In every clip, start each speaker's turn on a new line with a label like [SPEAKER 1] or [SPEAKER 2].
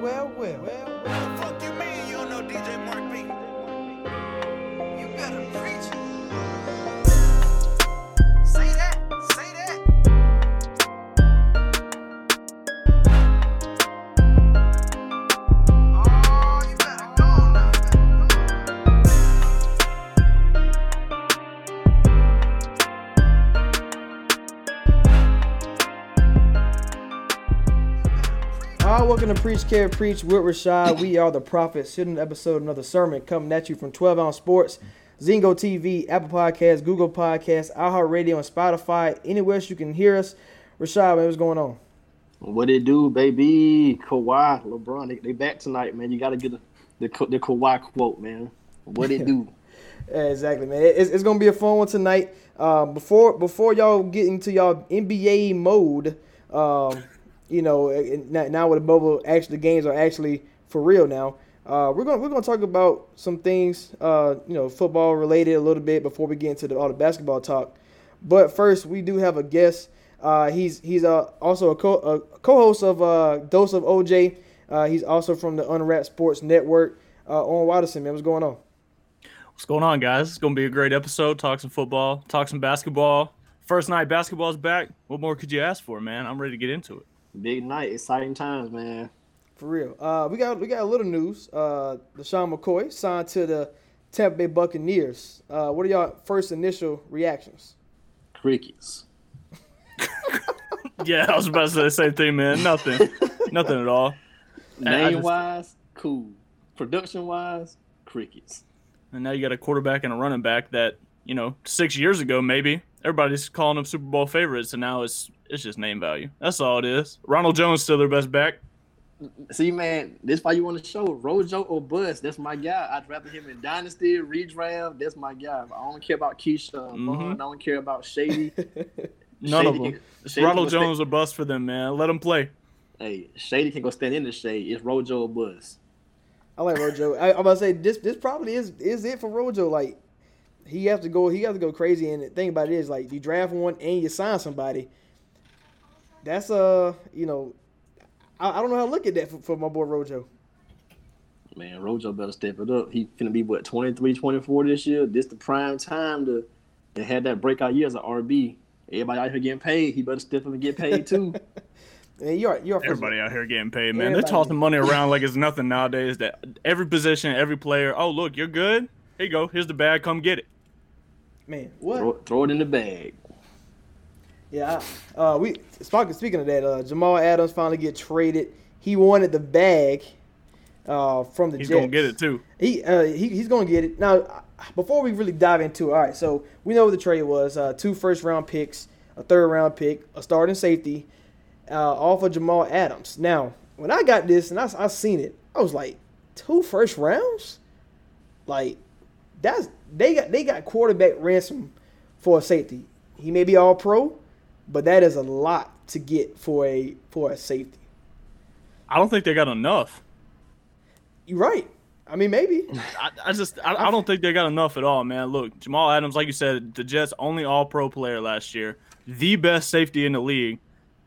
[SPEAKER 1] well, well, well, well, well.
[SPEAKER 2] Fuck you mean you don't know DJ Mark B?
[SPEAKER 1] Welcome to Preach Care Preach with Rashad. We are the prophets. Hidden episode, another sermon coming at you from 12 Ounce Sports, Zingo TV, Apple Podcasts, Google Podcasts, iHeartRadio, and Spotify. Anywhere else you can hear us. Rashad, man, what's going on?
[SPEAKER 3] What it do, baby? Kawhi, LeBron, they, they back tonight, man. You got to get the, the the Kawhi quote, man. What it do?
[SPEAKER 1] Yeah, exactly, man. It's, it's gonna be a fun one tonight. Um, before before y'all get into y'all NBA mode, um, you know, now, with the bubble, actually the games are actually for real now. Uh, we're gonna we're gonna talk about some things, uh, you know, football related a little bit before we get into the, all the basketball talk. But first, we do have a guest. Uh, he's he's uh, also a, co- a co-host of uh, Dose of OJ. Uh, he's also from the Unwrapped Sports Network. Owen Watterson, man, what's going on?
[SPEAKER 4] What's going on, guys? It's going to be a great episode. Talk some football, talk some basketball. First night basketball's back. What more could you ask for, man? I'm ready to get into it.
[SPEAKER 3] Big night, exciting times, man.
[SPEAKER 1] For real. Uh, we got we got a little news. Uh, LeSean McCoy signed to the Tampa Bay Buccaneers. Uh, what are y'all first initial reactions?
[SPEAKER 3] Crickets.
[SPEAKER 4] Yeah, I was about to say the same thing, man. Nothing. Nothing at all. I- I
[SPEAKER 3] Name
[SPEAKER 4] just-
[SPEAKER 3] wise, cool. Production wise, crickets.
[SPEAKER 4] And now you got a quarterback and a running back that, you know, six years ago, maybe, everybody's calling them Super Bowl favorites, and now it's it's just name value. That's all it is. Ronald Jones still their best back.
[SPEAKER 3] See, man, this why you want to show Rojo or Bust. That's my guy. I'd rather him in Dynasty, redraft. That's my guy. I don't care about Keisha.
[SPEAKER 4] Mhm.
[SPEAKER 3] I don't care about Shady.
[SPEAKER 4] None of them.
[SPEAKER 3] can- Shady
[SPEAKER 4] Ronald
[SPEAKER 3] can go
[SPEAKER 4] Jones a bust for them, man. Let them play.
[SPEAKER 3] Hey, Shady can go stand in the shade. It's Rojo or Bust.
[SPEAKER 1] I like Rojo. I, I'm about to say this. This probably is is it for Rojo. Like he has to go. He has to go crazy. And the thing about it is, like you draft one and you sign somebody. That's uh, you know, I, I don't know how to look at that for, for my boy Rojo.
[SPEAKER 3] Man, Rojo better step it up. He finna be what 23, 24 this year. This the prime time to to have that breakout year as an RB. Everybody out here getting paid. He better step up and get paid too.
[SPEAKER 1] And you're you're
[SPEAKER 4] Everybody out here getting paid, man.
[SPEAKER 1] Everybody.
[SPEAKER 4] They're tossing money around like it's nothing nowadays. That every position, every player. Oh, look, you're good. Here you go. Here's the bag. Come get it.
[SPEAKER 1] man. What?
[SPEAKER 3] throw, throw it in the bag.
[SPEAKER 1] Yeah, uh, we speaking speaking of that, uh, Jamal Adams finally get traded. He wanted the bag uh, from the
[SPEAKER 4] He's
[SPEAKER 1] Jets.
[SPEAKER 4] gonna get it too.
[SPEAKER 1] He, uh, he he's gonna get it now. Before we really dive into it, all right. So we know what the trade was: uh, two first round picks, a third round pick, a starting safety, uh, all for Jamal Adams. Now, when I got this and I, I seen it, I was like, two first rounds, like that's they got they got quarterback ransom for a safety. He may be all pro, but that is a lot to get for a for a safety.
[SPEAKER 4] I don't think they got enough.
[SPEAKER 1] You're right. I mean, maybe.
[SPEAKER 4] I, I just I, I don't think they got enough at all, man. Look, Jamal Adams, like you said, the Jets' only All Pro player last year, the best safety in the league.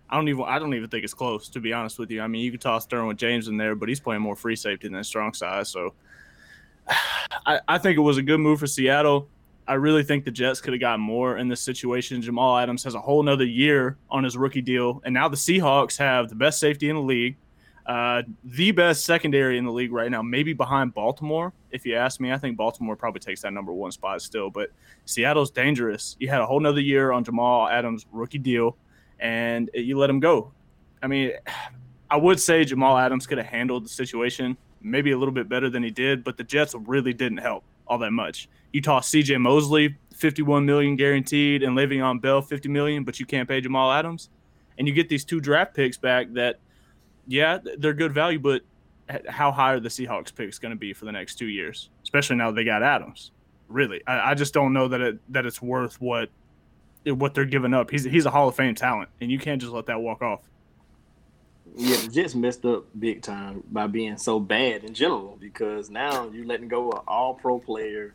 [SPEAKER 4] I don't even I don't even think it's close, to be honest with you. I mean, you could toss Derwin James in there, but he's playing more free safety than strong side. So I, I think it was a good move for Seattle. I really think the Jets could have got more in this situation. Jamal Adams has a whole nother year on his rookie deal, and now the Seahawks have the best safety in the league, uh, the best secondary in the league right now, maybe behind Baltimore. If you ask me, I think Baltimore probably takes that number one spot still, but Seattle's dangerous. You had a whole nother year on Jamal Adams' rookie deal, and you let him go. I mean, I would say Jamal Adams could have handled the situation maybe a little bit better than he did, but the Jets really didn't help all that much. You toss CJ Mosley 51 million guaranteed and Le'Veon Bell 50 million, but you can't pay Jamal Adams, and you get these two draft picks back that, yeah, they're good value, but how high are the Seahawks picks going to be for the next two years, especially now they got Adams? Really, I, I just don't know that it that it's worth what what they're giving up. He's he's a Hall of Fame talent, and you can't just let that walk off.
[SPEAKER 3] Yeah, the Jets messed up big time by being so bad in general because now you're letting go of all pro player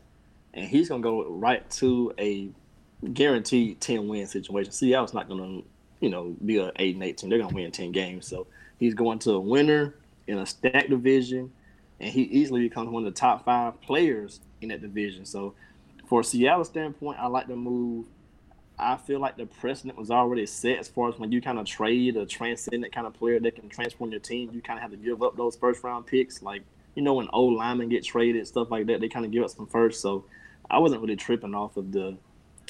[SPEAKER 3] and he's gonna go right to a guaranteed ten win situation. Seattle's not gonna, you know, be a eight and eight team. They're gonna win ten games. So he's going to a winner in a stacked division, and he easily becomes one of the top five players in that division. So, for Seattle standpoint, I like the move. I feel like the precedent was already set as far as when you kind of trade a transcendent kind of player that can transform your team, you kind of have to give up those first round picks. Like, you know, when old linemen get traded, stuff like that, they kind of give up some first. So I wasn't really tripping off of the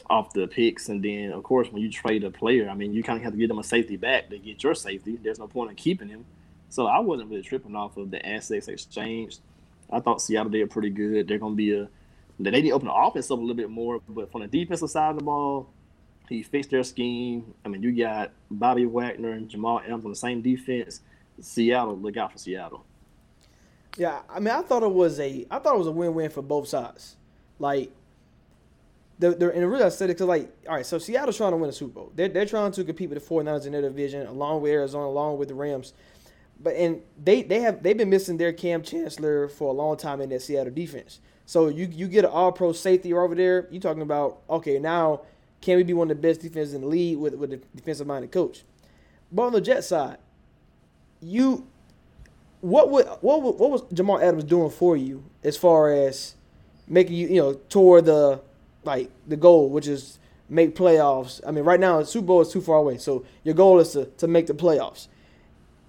[SPEAKER 3] off the picks. And then, of course, when you trade a player, I mean, you kind of have to give them a safety back to get your safety. There's no point in keeping him. So I wasn't really tripping off of the assets exchanged. I thought Seattle did pretty good. They're going to be a they need to open the offense up a little bit more, but from the defensive side of the ball, he fixed their scheme. I mean, you got Bobby Wagner and Jamal Adams on the same defense. Seattle, look out for Seattle.
[SPEAKER 1] Yeah, I mean, I thought it was a, I thought it was a win-win for both sides. Like, the, the and the reason I said it because like, all right, so Seattle's trying to win a Super Bowl. They're they're trying to compete with the 49ers in their division, along with Arizona, along with the Rams. But and they they have they've been missing their Kam Chancellor for a long time in that Seattle defense. So you you get an All Pro safety over there. You talking about okay now can we be one of the best defenses in the league with with a defensive minded coach? But on the Jet side, you what would what would, what was Jamal Adams doing for you as far as making you you know toward the like the goal, which is make playoffs. I mean, right now Super Bowl is too far away, so your goal is to, to make the playoffs.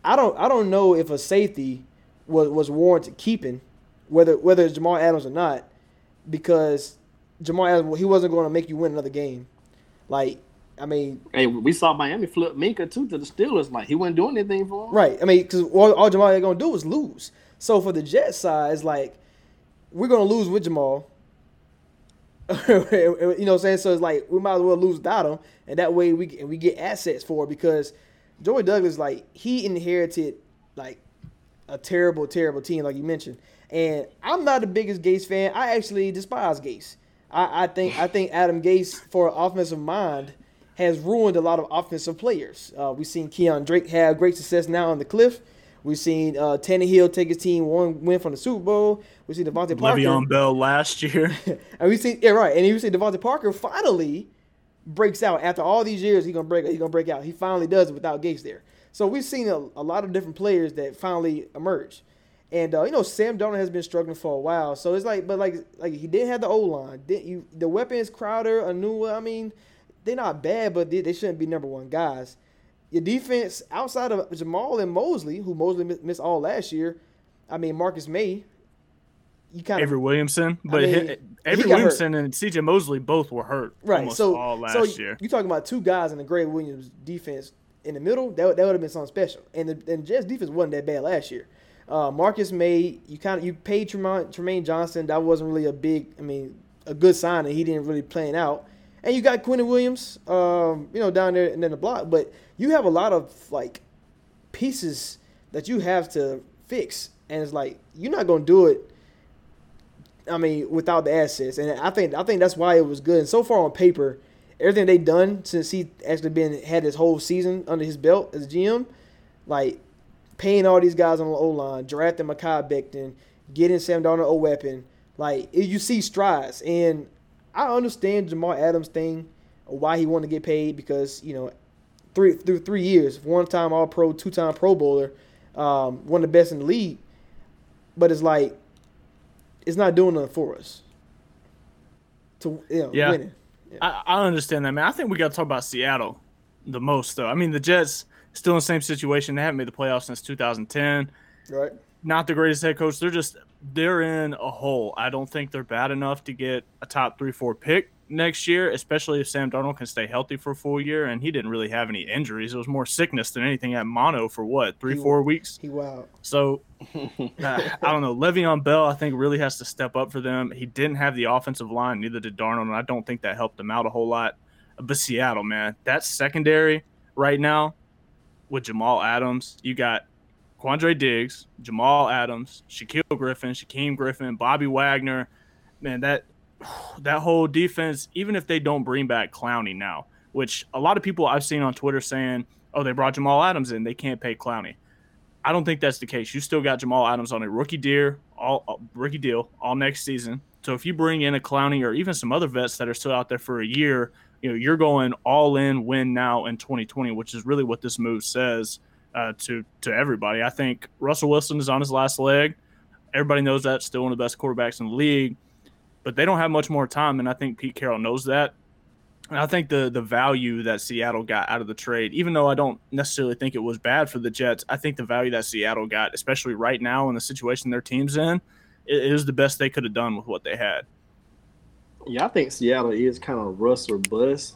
[SPEAKER 1] I don't I don't know if a safety was was warranted keeping, whether whether it's Jamal Adams or not, because Jamal Adams he wasn't going to make you win another game. Like, I mean,
[SPEAKER 3] hey, we saw Miami flip Minkah too to the Steelers. Like he wasn't doing anything for them.
[SPEAKER 1] Right. I mean, because all, all Jamal going to do is lose. So for the Jets side, it's like we're going to lose with Jamal. you know what I'm saying? So it's like we might as well lose without him, and that way we we get assets for it because Joey Douglas like he inherited like a terrible, terrible team, like you mentioned. And I'm not the biggest Gase fan. I actually despise Gase. I, I think I think Adam Gase for offensive mind has ruined a lot of offensive players. Uh, we've seen Kenyan Drake have great success now on the cliff. We've seen uh, Tannehill take his team one win from the Super Bowl. We've seen DeVante Parker.
[SPEAKER 4] Le'Veon Bell last year.
[SPEAKER 1] and we see yeah right, and you see DeVante Parker finally breaks out after all these years. He's gonna break. He's gonna break out. He finally does it without Gase there. So we've seen a, a lot of different players that finally emerge. And uh, you know Sam Darnold has been struggling for a while, so it's like, but like, like he didn't have the O line. Didn't you? The weapons, Crowder, Enunwa. I mean, they're not bad, but they, they shouldn't be number one guys. Your defense outside of Jamal and Mosley, who Mosley missed all last year. I mean, Marcus Maye,
[SPEAKER 4] You kind of Avery Williamson, but I mean, Avery Williamson hurt. and C.J. Mosley both were hurt. Right. so all last
[SPEAKER 1] so
[SPEAKER 4] year.
[SPEAKER 1] You're talking about two guys in the Gregg Williams defense in the middle. That, that would have been something special. And the and Jets defense wasn't that bad last year. Uh, Marcus Maye, you kind of you paid Trumaine, Trumaine Johnson. That wasn't really a big, I mean, a good sign that he didn't really plan out. And you got Quinnen Williams, um, you know, down there and then the block. But you have a lot of like pieces that you have to fix, and it's like you're not gonna do it. I mean, without the assets, and I think I think that's why it was good. And so far on paper, everything they've done since he actually been had his whole season under his belt as GM, like paying all these guys on the O line, drafting Mekhi Becton, getting Sam Darnold a weapon. Like you see strides, and I understand Jamal Adams thing, why he wanted to get paid because you know, three through three years, one time All Pro, two time Pro Bowler, um, one of the best in the league. But it's like, it's not doing nothing for us. To you know,
[SPEAKER 4] yeah.
[SPEAKER 1] winning.
[SPEAKER 4] Yeah. I, I understand that, man. I think we got to talk about Seattle the most, though. I mean, the Jets still in the same situation. They haven't made the playoffs since 2010.
[SPEAKER 1] Right.
[SPEAKER 4] Not the greatest head coach. They're just they're in a hole. I don't think they're bad enough to get a top three, four pick next year, especially if Sam Darnold can stay healthy for a full year. And he didn't really have any injuries. It was more sickness than anything at mono for what three, he, four weeks.
[SPEAKER 1] He wow.
[SPEAKER 4] So uh, I don't know. Le'Veon Bell, I think, really has to step up for them. He didn't have the offensive line, neither did Darnold, and I don't think that helped them out a whole lot. But Seattle, man, that secondary right now with Jamal Adams. You got Quandre Diggs, Jamal Adams, Shaquill Griffin, Shaquem Griffin, Bobby Wagner. Man, that that whole defense, even if they don't bring back Clowney now, which a lot of people I've seen on Twitter saying, oh, they brought Jamal Adams in, they can't pay Clowney. I don't think that's the case. You still got Jamal Adams on a rookie deal, all uh, rookie deal, all next season. So if you bring in a Clowney or even some other vets that are still out there for a year, you know you're going all in win now in 2020 which is really what this move says uh, to to everybody. I think Russell Wilson is on his last leg. Everybody knows that. Still one of the best quarterbacks in the league, but they don't have much more time, and I think Pete Carroll knows that. And I think the the value that Seattle got out of the trade, even though I don't necessarily think it was bad for the Jets, I think the value that Seattle got, especially right now in the situation their team's in, is the best they could have done with what they had.
[SPEAKER 3] Yeah, I think Seattle is kind of Russ or bust,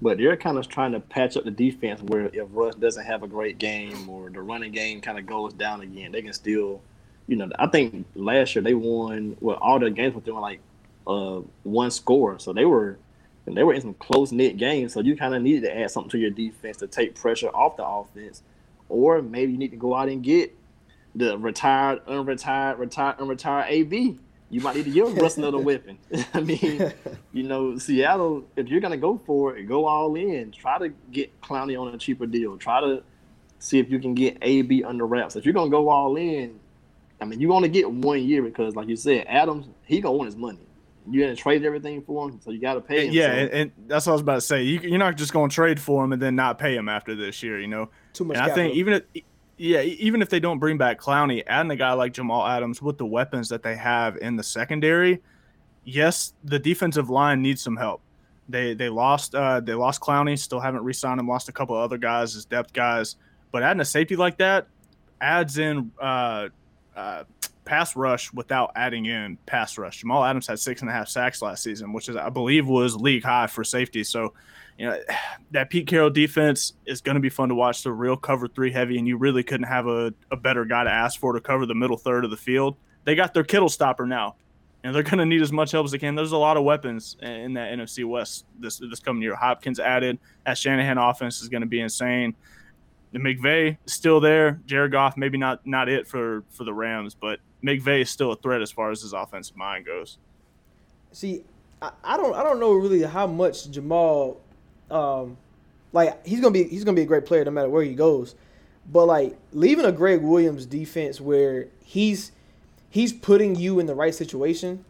[SPEAKER 3] but they're kind of trying to patch up the defense where if Russ doesn't have a great game or the running game kind of goes down again, they can still, you know, I think last year they won well all their games were doing like uh one score, so they were and they were in some close knit games. So you kind of needed to add something to your defense to take pressure off the offense, or maybe you need to go out and get the retired, unretired, retired, unretired AB. You might need to give Russ another weapon. I mean, you know, Seattle, if you're gonna go for it, go all in. Try to get Clowney on a cheaper deal. Try to see if you can get AB under wraps. If you're gonna go all in, I mean, you only get one year because, like you said, Adams, he gonna want his money You're gonna trade everything for him, so you got to pay him.
[SPEAKER 4] Yeah,
[SPEAKER 3] so.
[SPEAKER 4] and, and, that's what I was about to say. You, are not just going to trade for him and then not pay him after this year. You know,
[SPEAKER 1] too much.
[SPEAKER 4] And I think even if, yeah, even if they don't bring back Clowney, adding a guy like Jamal Adams with the weapons that they have in the secondary, yes, the defensive line needs some help. They they lost uh, they lost Clowney, still haven't re-signed him. Lost a couple other guys as depth guys, but adding a safety like that adds in uh, uh, pass rush without adding in pass rush. Jamal Adams had six and a half sacks last season, which is I believe was league high for safety. So, you know, that Pete Carroll defense is going to be fun to watch. The real cover three heavy, and you really couldn't have a, a better guy to ask for to cover the middle third of the field. They got their Kittle stopper now, and they're going to need as much help as they can. There's a lot of weapons in that NFC West this this coming year. Hopkins added. That Shanahan offense is going to be insane. The McVay still there. Jared Goff maybe not not it for for the Rams, but McVay is still a threat as far as his offensive mind goes.
[SPEAKER 1] See, I, I don't I don't know really how much Jamal, um, like he's gonna be he's gonna be a great player no matter where he goes, but like leaving a Gregg Williams defense where he's he's putting you in the right situation,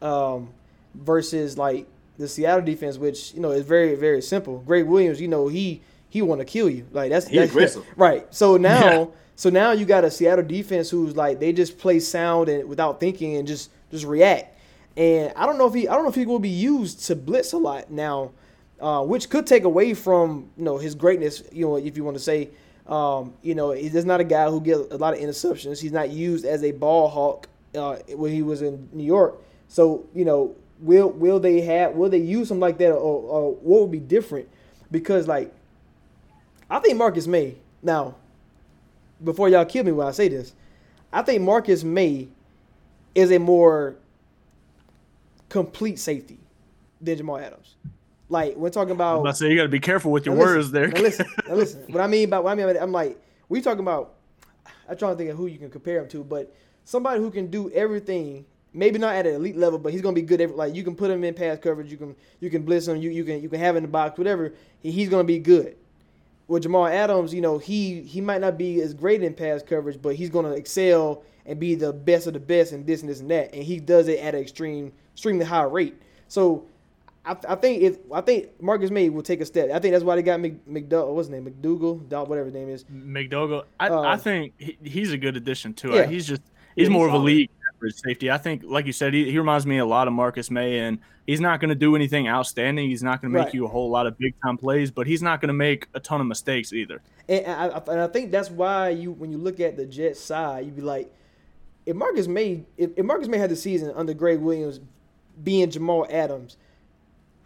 [SPEAKER 1] um, versus like the Seattle defense, which you know is very very simple. Gregg Williams, you know he he want to kill you. Like that's,
[SPEAKER 3] He's
[SPEAKER 1] that's
[SPEAKER 3] aggressive.
[SPEAKER 1] right. So now, yeah. so now you got a Seattle defense who's like they just play sound and without thinking and just just react. And I don't know if he I don't know if he will be used to blitz a lot now, uh, which could take away from you know his greatness. You know if you want to say. Um, you know, he's not a guy who gets a lot of interceptions. He's not used as a ball hawk uh, when he was in New York. So, you know, will will they have will they use him like that, or, or what would be different? Because like I think Marcus Maye Now, before y'all kill me when I say this, I think Marcus Maye is a more complete safety than Jamal Adams. Like we're talking about.
[SPEAKER 4] I say you got to be careful with your words there.
[SPEAKER 1] Now listen, now listen. What I mean by what I mean, I'm like we talking about. I'm trying to think of who you can compare him to, but somebody who can do everything. Maybe not at an elite level, but he's gonna be good. Every, like you can put him in pass coverage, you can you can blitz him, you you can you can have him in the box, whatever. He's gonna be good with Jamal Adams, you know, he he might not be as great in pass coverage, but he's going to excel and be the best of the best in this and this and that, and he does it at an extreme, extremely high rate. So, I, I think if I think Marcus Maye will take a step. I think that's why they got Mc, McDougald, what's his name, McDougald, whatever his name is.
[SPEAKER 4] McDougald. I, uh, I think he, he's a good addition to
[SPEAKER 1] yeah.
[SPEAKER 4] it. He's just he's, he's more solid. of a league average safety. I think, like you said, he, he reminds me a lot of Marcus Maye, and he's not going to do anything outstanding. He's not going to make right. you a whole lot of big time plays, but he's not going to make a ton of mistakes either.
[SPEAKER 1] And I, and I think that's why you, when you look at the Jets side, you'd be like, if Marcus Maye, if, if Marcus Maye had the season under Gregg Williams, being Jamal Adams,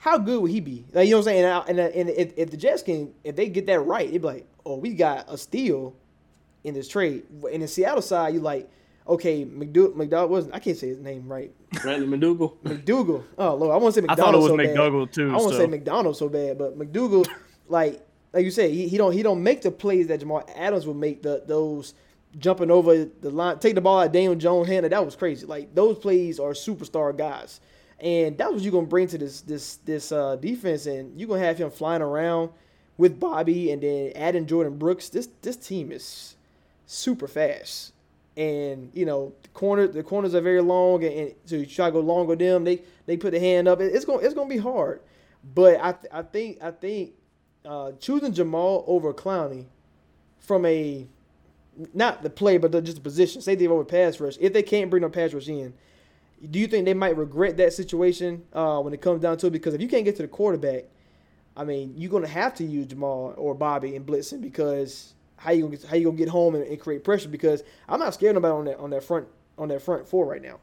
[SPEAKER 1] how good would he be? Like you know what I'm saying? And, and, and if, if the Jets can, if they get that right, it'd be like, oh, we got a steal in this trade. In the Seattle side, you like okay, McDougald, McDougald wasn't. I can't say his name right.
[SPEAKER 3] Bradley McDougald.
[SPEAKER 1] McDougald. Oh Lord, I want to say McDonald. I
[SPEAKER 4] thought it was
[SPEAKER 1] so
[SPEAKER 4] McDougald
[SPEAKER 1] bad.
[SPEAKER 4] too.
[SPEAKER 1] I want to
[SPEAKER 4] so.
[SPEAKER 1] say McDonald so bad, but McDougald, like like you said, he, he don't he don't make the plays that Jamal Adams would make. The those jumping over the line, take the ball out Daniel Jones' hand. That was crazy. Like those plays are superstar guys, and that's what you're gonna bring to this this this uh, defense, and you're gonna have him flying around with Bobby, and then adding Jordyn Brooks. This this team is super fast and you know the corner the corners are very long, and, and so you try to go long with them. They they put the hand up. It, it's gonna it's to be hard, but I I think I think uh, choosing Jamal over Clowney from a not the play, but the, just the position, safety over pass rush. If they can't bring no pass rush in, do you think they might regret that situation uh, when it comes down to it? Because if you can't get to the quarterback, I mean, you're gonna have to use Jamal or Bobby in blitzing because how you gonna how you gonna get home and, and create pressure? Because I'm not scared about on that on that front on that front four right now.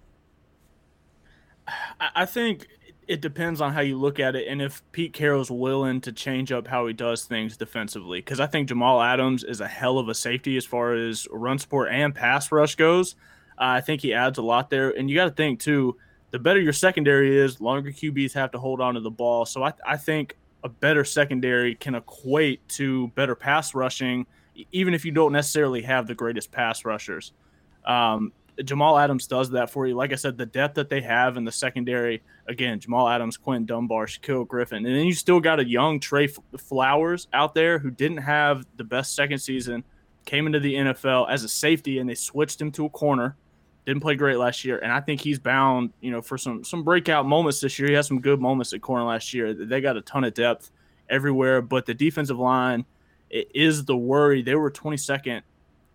[SPEAKER 4] I think it depends on how you look at it and if Pete Carroll's willing to change up how he does things defensively. Because I think Jamal Adams is a hell of a safety as far as run support and pass rush goes. I think he adds a lot there. And you got to think, too, the better your secondary is, longer QBs have to hold on to the ball. So I, I think a better secondary can equate to better pass rushing, even if you don't necessarily have the greatest pass rushers. Um, Jamal Adams does that for you. Like I said, the depth that they have in the secondary, again, Jamal Adams, Quinton Dunbar, Shaquill Griffin, and then you still got a young Tre Flowers out there who didn't have the best second season, came into the NFL as a safety, and they switched him to a corner. Didn't play great last year, and I think he's bound, you know, for some some breakout moments this year. He had some good moments at corner last year. They got a ton of depth everywhere, but the defensive line is the worry. They were 22nd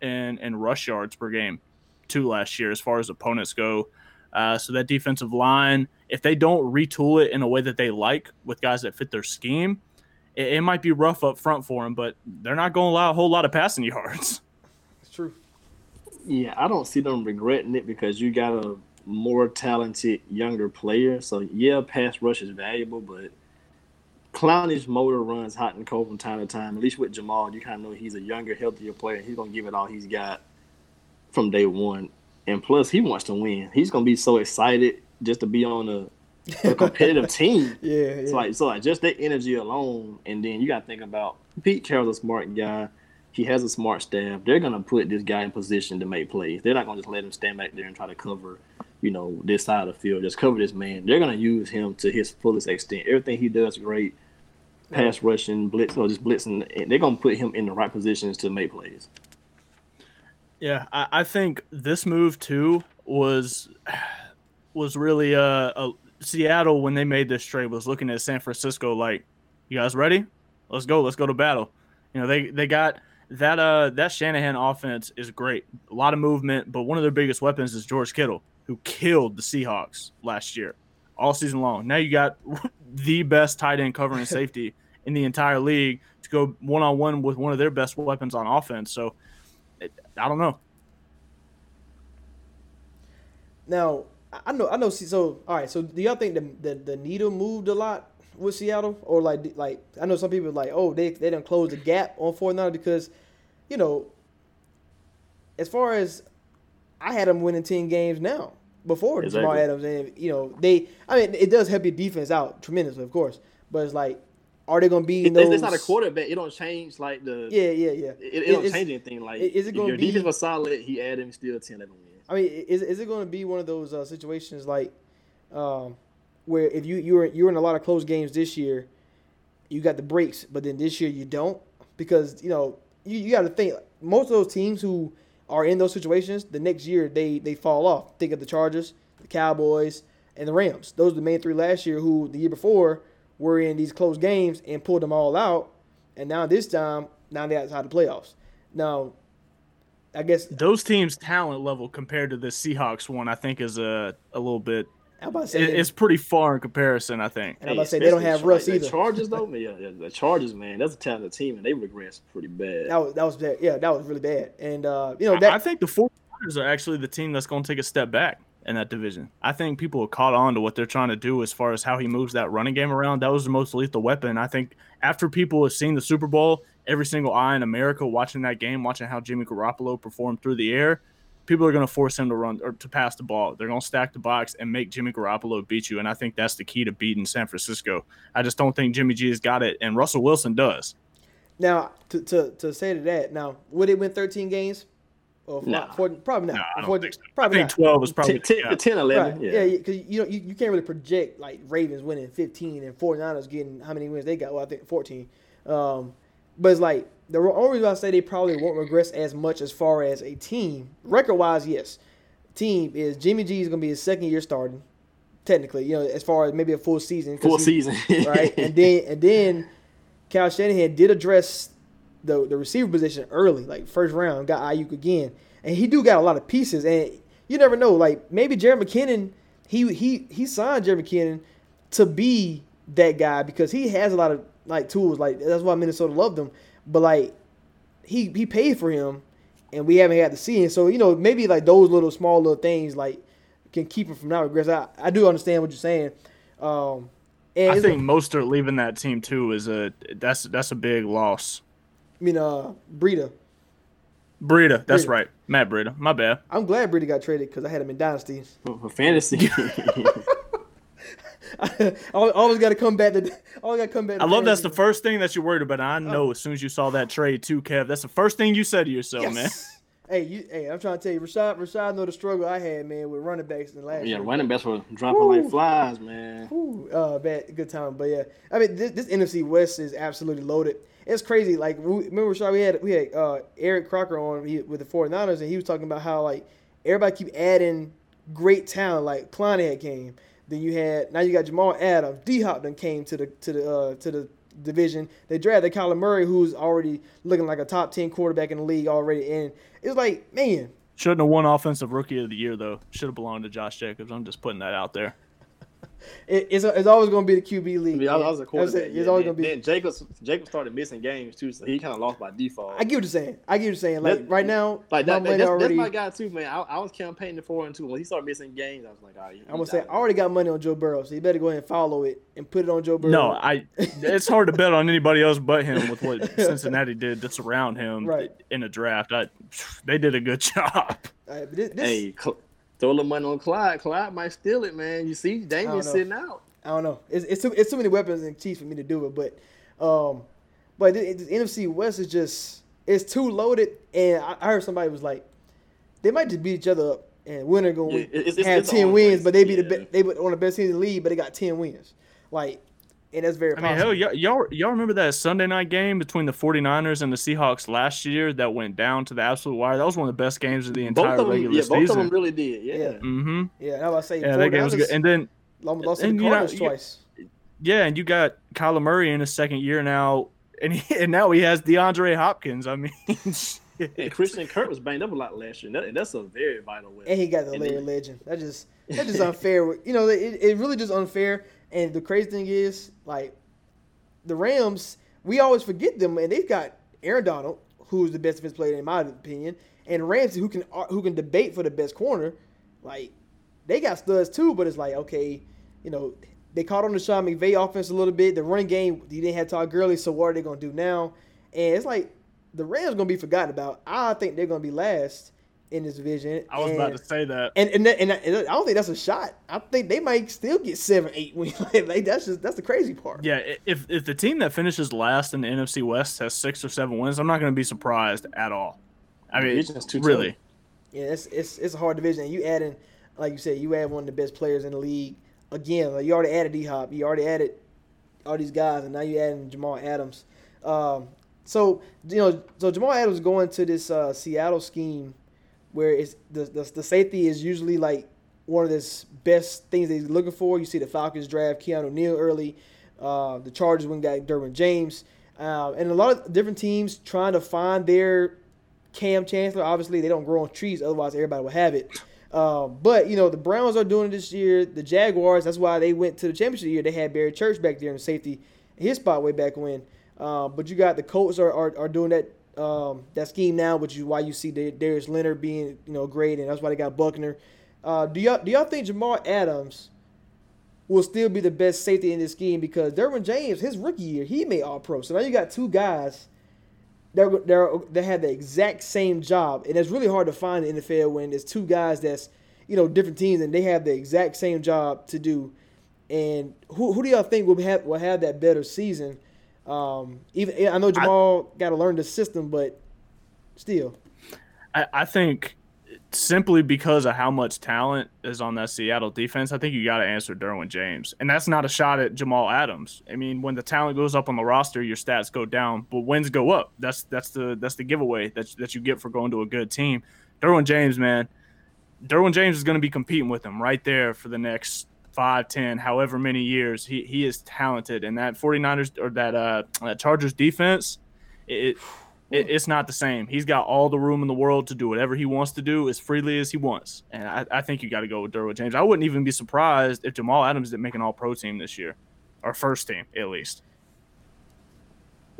[SPEAKER 4] in in rush yards per game two last year as far as opponents go. Uh, so that defensive line, if they don't retool it in a way that they like with guys that fit their scheme, it, it might be rough up front for them. But they're not going to allow a whole lot of passing yards.
[SPEAKER 3] Yeah, I don't see them regretting it because you got a more talented younger player. So yeah, pass rush is valuable, but Clowney's motor runs hot and cold from time to time. At least with Jamal, you kind of know he's a younger, healthier player. He's gonna give it all he's got from day one. And plus, he wants to win. He's gonna be so excited just to be on a, a competitive team.
[SPEAKER 1] Yeah, yeah.
[SPEAKER 3] So like, so like, just that energy alone, and then you got to think about Pete Carroll's a smart guy. He has a smart staff. They're gonna put this guy in position to make plays. They're not gonna just let him stand back there and try to cover, you know, this side of the field. Just cover this man. They're gonna use him to his fullest extent. Everything he does great. Pass rushing, blitz, or just blitzing. They're gonna put him in the right positions to make plays.
[SPEAKER 4] Yeah, I, I think this move too was was really a, a Seattle when they made this trade was looking at San Francisco like, you guys ready? Let's go. Let's go to battle. You know, they they got that uh that Shanahan offense is great. A lot of movement, but one of their biggest weapons is George Kittle, who killed the Seahawks last year, all season long. Now you got the best tight end covering safety in the entire league to go one on one with one of their best weapons on offense. So I don't know.
[SPEAKER 1] Now I know I know. So all right. So do y'all think the the, the needle moved a lot with Seattle, or like like I know some people like oh they they didn't close the gap on Fortnite because you know as far as I had them winning ten games now before exactly. Jamal Adams and you know they I mean it does help your defense out tremendously of course but it's like are they going to be in those?
[SPEAKER 3] It's not a quarterback. It don't change like the.
[SPEAKER 1] Yeah, yeah, yeah.
[SPEAKER 3] It, it don't change anything. Like is it going to be? Your defense was solid. He added him still ten wins.
[SPEAKER 1] I mean, is is it going to be one of those uh, situations like, um, where if you you're you're in a lot of close games this year, you got the breaks, but then this year you don't because you know you, you got to think most of those teams who are in those situations the next year they they fall off. Think of the Chargers, the Cowboys, and the Rams. Those are the main three last year. Who the year before were in these close games and pulled them all out. And now this time, now they're outside the playoffs. Now, I guess
[SPEAKER 4] those teams' talent level compared to the Seahawks one, I think, is a a little bit.
[SPEAKER 1] I'm about to say
[SPEAKER 4] it's pretty far in comparison. I think.
[SPEAKER 1] And I'm about to say they don't have Russ either.
[SPEAKER 3] The Chargers though, yeah, yeah, the Chargers, man, that's a talented team, and they regressed pretty bad.
[SPEAKER 1] That was that was bad. Yeah, that was really bad. And uh, you know, that,
[SPEAKER 4] I think the 49ers are actually the team that's going to take a step back in that division. I think people have caught on to what they're trying to do as far as how he moves that running game around. That was the most lethal weapon. I think after people have seen the Super Bowl, every single eye in America watching that game, watching how Jimmy Garoppolo performed through the air, people are going to force him to run or to pass the ball. They're going to stack the box and make Jimmy Garoppolo beat you. And I think that's the key to beating San Francisco. I just don't think Jimmy G has got it, and Russell Wilson does.
[SPEAKER 1] Now, to, to, to say to that, now, would it win 13 games? Or nah. probably not.
[SPEAKER 4] Nah, so. Probably I think not. 12 is probably
[SPEAKER 3] 10, yeah. 10 11. Right.
[SPEAKER 1] Yeah, because yeah, you know you, you can't really project like Ravens winning 15 and 49ers getting how many wins they got. Well, I think 14. Um, but it's like the only reason I say they probably won't regress as much as far as a team record wise. Yes, team is Jimmy G is going to be his second year starting. Technically, you know, as far as maybe a full season.
[SPEAKER 3] Full he, season,
[SPEAKER 1] right? And then and then Kyle Shanahan did address the the receiver position early, like first round, got Aiyuk again, and he do got a lot of pieces, and you never know, like maybe Jerick McKinnon, he he he signed Jerick McKinnon to be that guy because he has a lot of like tools, like that's why Minnesota loved him, but like he he paid for him, and we haven't had to see him, so you know maybe like those little small little things like can keep him from not regress. I I do understand what you're saying. Um, and
[SPEAKER 4] I
[SPEAKER 1] think
[SPEAKER 4] think Mostert leaving that team too is a that's that's a big loss.
[SPEAKER 1] I mean, uh, Breida.
[SPEAKER 4] Breida, that's
[SPEAKER 1] Breida.
[SPEAKER 4] right, Matt Breida. My bad.
[SPEAKER 1] I'm glad Breida got traded because I had him in Dynasty.
[SPEAKER 3] For, for fantasy,
[SPEAKER 1] I always got to come back to. Always got to come back. To
[SPEAKER 4] I love that's the first thing that you're worried about. I know as soon as you saw that trade too, Kev. That's the first thing you said to yourself, man.
[SPEAKER 1] Hey, you, hey, I'm trying to tell you, Rashad, Rashad know the struggle I had, man, with running backs in the last
[SPEAKER 3] yeah,
[SPEAKER 1] year.
[SPEAKER 3] running backs were dropping
[SPEAKER 1] Woo.
[SPEAKER 3] like flies, man.
[SPEAKER 1] Ooh, uh, bad, good time, but yeah, I mean, this, this NFC West is absolutely loaded. It's crazy. Like, we, remember, Rashad, we had we had uh, Eric Crocker on he, with the 49ers, and he was talking about how like everybody keep adding great talent. Like Clowney had came, then you had now you got Jamal Adams, D Hop then came to the to the uh, to the division. They drafted Kyler Murray, who's already looking like a top 10 quarterback in the league already, and it's like, man,
[SPEAKER 4] Shouldn't have won offensive rookie of the year though. Should have belonged to Josh Jacobs. I'm just putting that out there.
[SPEAKER 1] it, it's it's always going to be the QB league.
[SPEAKER 3] Yeah, I
[SPEAKER 1] man.
[SPEAKER 3] was a
[SPEAKER 1] That's
[SPEAKER 3] quarterback.
[SPEAKER 1] it.
[SPEAKER 3] yeah.
[SPEAKER 1] It's always going to be.
[SPEAKER 3] then Jacobs Jacobs started missing games too, so he kind of lost by default.
[SPEAKER 1] I get what you're saying. I get what you're saying. Like
[SPEAKER 3] That-
[SPEAKER 1] right now,
[SPEAKER 3] like
[SPEAKER 1] my
[SPEAKER 3] that,
[SPEAKER 1] money
[SPEAKER 3] that's,
[SPEAKER 1] already.
[SPEAKER 3] that's my guy too, man. I, I was campaigning for him too. When he started missing games, I was like, all right.
[SPEAKER 1] I'm gonna say I already got money on Joe Burrow, so you better go ahead and follow it and put it on Joe Burrow.
[SPEAKER 4] No, I. It's hard to bet on anybody else but him with what Cincinnati did to surround him
[SPEAKER 1] Right.
[SPEAKER 4] in a draft. I, they did a good job.
[SPEAKER 1] All right, but this, this,
[SPEAKER 3] Hey, Cl- throw a little money on Clyde. Clyde might steal it, man. You see,
[SPEAKER 1] know.
[SPEAKER 3] Damien's sitting out.
[SPEAKER 1] I don't know. It's it's too, it's too many weapons and Chiefs for me to do it, but um, but the, the NFC West is just it's too loaded, and I, I heard somebody was like, they might just beat each other up, and winner gonna
[SPEAKER 3] Yeah,
[SPEAKER 1] win,
[SPEAKER 3] it's- it's-
[SPEAKER 1] have
[SPEAKER 3] it's
[SPEAKER 1] ten wins,
[SPEAKER 3] crazy,
[SPEAKER 1] but they be the be, they of the best team in the league, but they got ten wins, like, and that's very
[SPEAKER 4] I mean,
[SPEAKER 1] possible.
[SPEAKER 4] hell, y'all, y'all, y'all remember that Sunday night game between the 49ers and the Seahawks last year that went down to the absolute wire? That was one of the best games of the entire
[SPEAKER 3] Both
[SPEAKER 4] entire
[SPEAKER 3] of them,
[SPEAKER 4] regular
[SPEAKER 3] yeah, both of them really did. Yeah.
[SPEAKER 1] Yeah.
[SPEAKER 4] mm-hmm.
[SPEAKER 1] yeah, now I say
[SPEAKER 4] Yeah, that game was good. And then,
[SPEAKER 1] Almost lost to
[SPEAKER 4] and
[SPEAKER 1] the
[SPEAKER 4] you know,
[SPEAKER 1] Cardinals
[SPEAKER 4] you-
[SPEAKER 1] twice.
[SPEAKER 4] yeah, and you got Kyler Murray in his second year now, and, he, and now he has DeAndre Hopkins. I mean,
[SPEAKER 3] And Christian Kirk was banged up a lot last year. and that- that's a very vital weapon.
[SPEAKER 1] And he got the
[SPEAKER 3] And
[SPEAKER 1] Larry legend. That just that just unfair. You know, it, it really just unfair. And the crazy thing is, like, the Rams, we always forget them, and they've got Aaron Donald, who's the best defense player in my opinion, and Ramsey, who can uh, who can debate for the best corner. Like, they got studs too, but it's like, okay, you know, they caught on the Sean McVay offense a little bit. The running game, you didn't have Todd Gurley, so what are they gonna do now? And it's like the Rams gonna be forgotten about. I think they're gonna be last in this division.
[SPEAKER 4] I was
[SPEAKER 1] and,
[SPEAKER 4] about to say that.
[SPEAKER 1] and and, and, and I don't think that's a shot. I think they might still get seven, eight wins. like that's just that's the crazy part.
[SPEAKER 4] Yeah, if if the team that finishes last in the NFC West has six or seven wins, I'm not going to be surprised at all. I mean,
[SPEAKER 3] It's just too
[SPEAKER 4] really,
[SPEAKER 3] tough.
[SPEAKER 1] Yeah, it's it's it's a hard division. And you add in, like you said, you add one of the best players in the league. Again, like you already added D Hop, you already added all these guys, and now you adding Jamal Adams. Um, so you know, so Jamal Adams going to this uh, Seattle scheme where it's the, the the safety is usually like one of the best things that he's looking for. You see the Falcons draft Keanu Neal early. Uh, the Chargers went got Derwin James, uh, and a lot of different teams trying to find their Kam Chancellor. Obviously, they don't grow on trees, otherwise everybody would have it. Um, but you know, the Browns are doing it this year. The Jaguars, that's why they went to the championship year. They had Barry Church back there in safety, his spot way back when. Um, but you got the Colts are, are, are doing that um, that scheme now, which is why you see Dar- Darius Leonard being you know great, and that's why they got Buckner. Uh, do y'all do y'all think Jamal Adams will still be the best safety in this scheme because Derwin James, his rookie year, he made All Pro. So now you got two guys that that that have the exact same job, and it's really hard to find in the NFL when there's two guys that's you know different teams and they have the exact same job to do. And who who do y'all think will have will have that better season? Um, even I know Jamal got to learn the system, but still,
[SPEAKER 4] I, I think simply because of how much talent is on that Seattle defense, I think you got to answer Derwin James, and that's not a shot at Jamal Adams. I mean, when the talent goes up on the roster, your stats go down, but wins go up. That's that's the that's the giveaway that that you get for going to a good team. Derwin James, man, Derwin James is going to be competing with him right there for the next five, ten, however many years. He he is talented, and that 49ers or that uh that Chargers defense, it It, it's not the same. He's got all the room in the world to do whatever he wants to do as freely as he wants, and I, I think you got to go with Derwin James. I wouldn't even be surprised if Jamal Adams didn't make an All Pro team this year, or first team at least.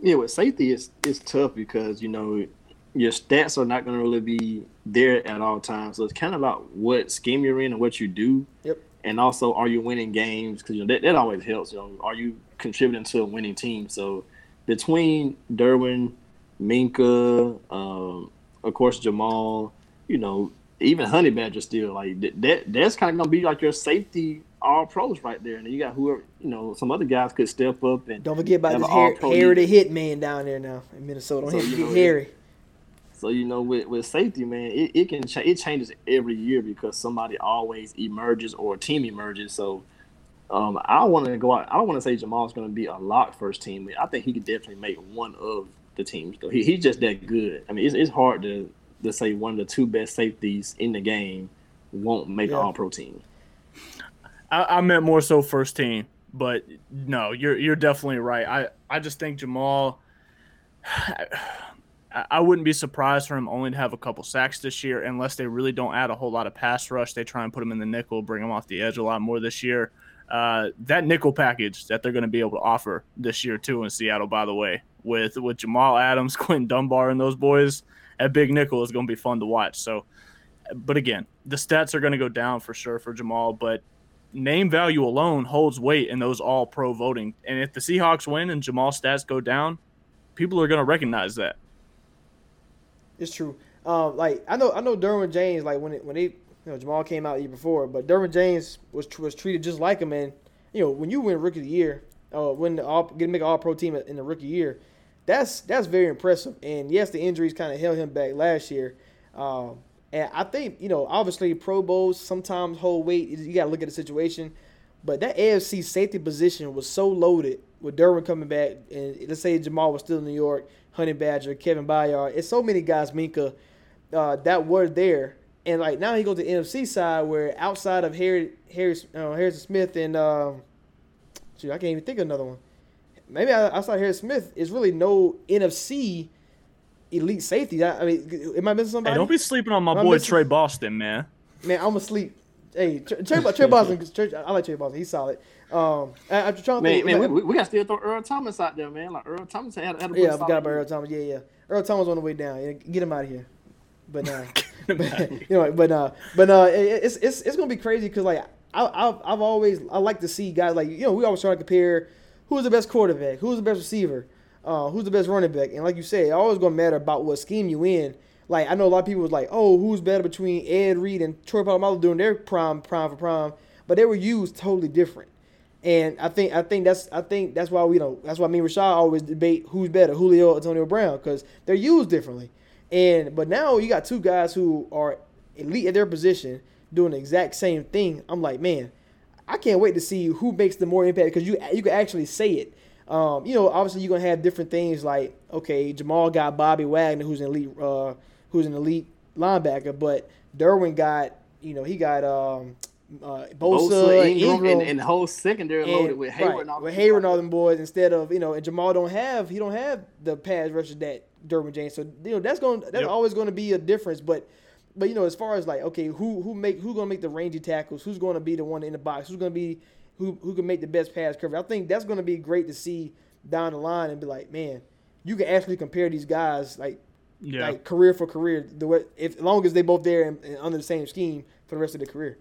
[SPEAKER 3] Yeah, with safety, it's it's tough because you know your stats are not going to really be there at all times. So it's kind of about what scheme you're in and what you do.
[SPEAKER 1] Yep.
[SPEAKER 3] And also, are you winning games? Because you know that, that always helps. You know, are you contributing to a winning team? So between Derwin, Minkah, um, of course Jamal, you know, even Honey Badger still like that. that that's kind of gonna be like your safety all pros right there. And you got whoever you know some other guys could step up and
[SPEAKER 1] Don't forget about this Harry, Harry the
[SPEAKER 3] league.
[SPEAKER 1] Hit Man down there now in Minnesota. Don't
[SPEAKER 3] So, you know,
[SPEAKER 1] Harry.
[SPEAKER 3] So you know, with, with safety, man, it, it can cha- it changes every year because somebody always emerges or a team emerges. So um, I want to go out. I don't want to say Jamal's going to be a lock first team. I think he could definitely make one of the teams. Though he, he's just that good. I mean, it's, it's hard to to say one of the two best safeties in the game won't make
[SPEAKER 1] Yeah.
[SPEAKER 3] an All Pro team.
[SPEAKER 4] I, I meant more so first team, but no, you're you're definitely right. I I just think Jamal. I, wouldn't be surprised for him only to have a couple sacks this year, unless they really don't add a whole lot of pass rush. They try and put him in the nickel, bring him off the edge a lot more this year. Uh, that nickel package that they're going to be able to offer this year too in Seattle, by the way, with with Jamal Adams, Quinton Dunbar, and those boys at big nickel is going to be fun to watch. So, but again, the stats are going to go down for sure for Jamal, but name value alone holds weight in those all pro voting. And if the Seahawks win and Jamal stats go down, people are going to recognize that.
[SPEAKER 1] It's true. Um, like I know, I know Derwin James. Like when it, when they, you know, Jamal came out the year before, but Derwin James was was treated just like him. And you know, when you win Rookie of the Year, uh, the all, get make an All Pro team in the rookie year, that's that's very impressive. And yes, the injuries kind of held him back last year. Um, and I think you know, obviously, Pro Bowls sometimes hold weight. You got to look at the situation. But that AFC safety position was so loaded with Derwin coming back, and let's say Jamal was still in New York, Honey Badger, Kevin Byard. It's so many guys, Minkah, uh, that were there. And like now he goes to the NFC side where outside of Harry, Harry, uh, Harrison Smith and um, shoot, I can't even think of another one. Maybe I outside Harrison Smith is really no NFC elite safety. I, I mean, am I missing
[SPEAKER 4] Hey,
[SPEAKER 1] somebody?
[SPEAKER 4] don't be sleeping on my
[SPEAKER 1] I'm
[SPEAKER 4] boy Tre Boston, man.
[SPEAKER 1] Man, I'm asleep. Hey, Trey, Trey, Tre Boston. Trey, I like Tre Boston. He's solid. Um, I, I'm trying to
[SPEAKER 3] Man,
[SPEAKER 1] think.
[SPEAKER 3] man,
[SPEAKER 1] like,
[SPEAKER 3] we, we got to still throw Earl Thomas out there, man. Like Earl Thomas had, had a
[SPEAKER 1] yeah, I
[SPEAKER 3] solid
[SPEAKER 1] forgot about. Earl Thomas. Yeah, yeah. Earl Thomas on the way down. Yeah, get him out of here. But uh,
[SPEAKER 4] him outta here.
[SPEAKER 1] you know, but uh, but uh, it- it's it's it's gonna be crazy because like I I've, I've always I like to see guys like you know we always try to compare who's the best quarterback, who's the best receiver, uh, who's the best running back, and like you say, it always gonna matter about what scheme you in. Like I know a lot of people was like, oh, who's better between Ed Reed and Troy Polamalu during their prime prime for prime, but they were used totally different. And I think I think that's I think that's why we don't that's why me and Rashad always debate who's better, Julio or Antonio Brown, because they're used differently. And but now you got two guys who are elite at their position doing the exact same thing. I'm like, man, I can't wait to see who makes the more impact because you you can actually say it. Um, you know, obviously you're gonna have different things like okay, Jamal got Bobby Wagner, who's an elite, uh, who's an elite linebacker, but Derwin got you know he got um, uh, Bosa,
[SPEAKER 3] Bosa, Ingram,
[SPEAKER 1] Ingram,
[SPEAKER 3] and, and the whole secondary
[SPEAKER 1] and-
[SPEAKER 3] loaded with Hayward
[SPEAKER 1] right,
[SPEAKER 3] and all
[SPEAKER 1] with Hayward and all them boys instead of you know and Jamal don't have he don't have the pass rushes that Derwin James so you know that's going that's
[SPEAKER 4] Yep.
[SPEAKER 1] always going to be a difference but but you know as far as like okay who who make who's going to make the rangy tackles who's going to be the one in the box who's going to be who who can make the best pass coverage I think that's going to be great to see down the line and be like man you can actually compare these guys like
[SPEAKER 4] Yeah.
[SPEAKER 1] like career for career the way if as long as they both there and, and under the same scheme for the rest of their career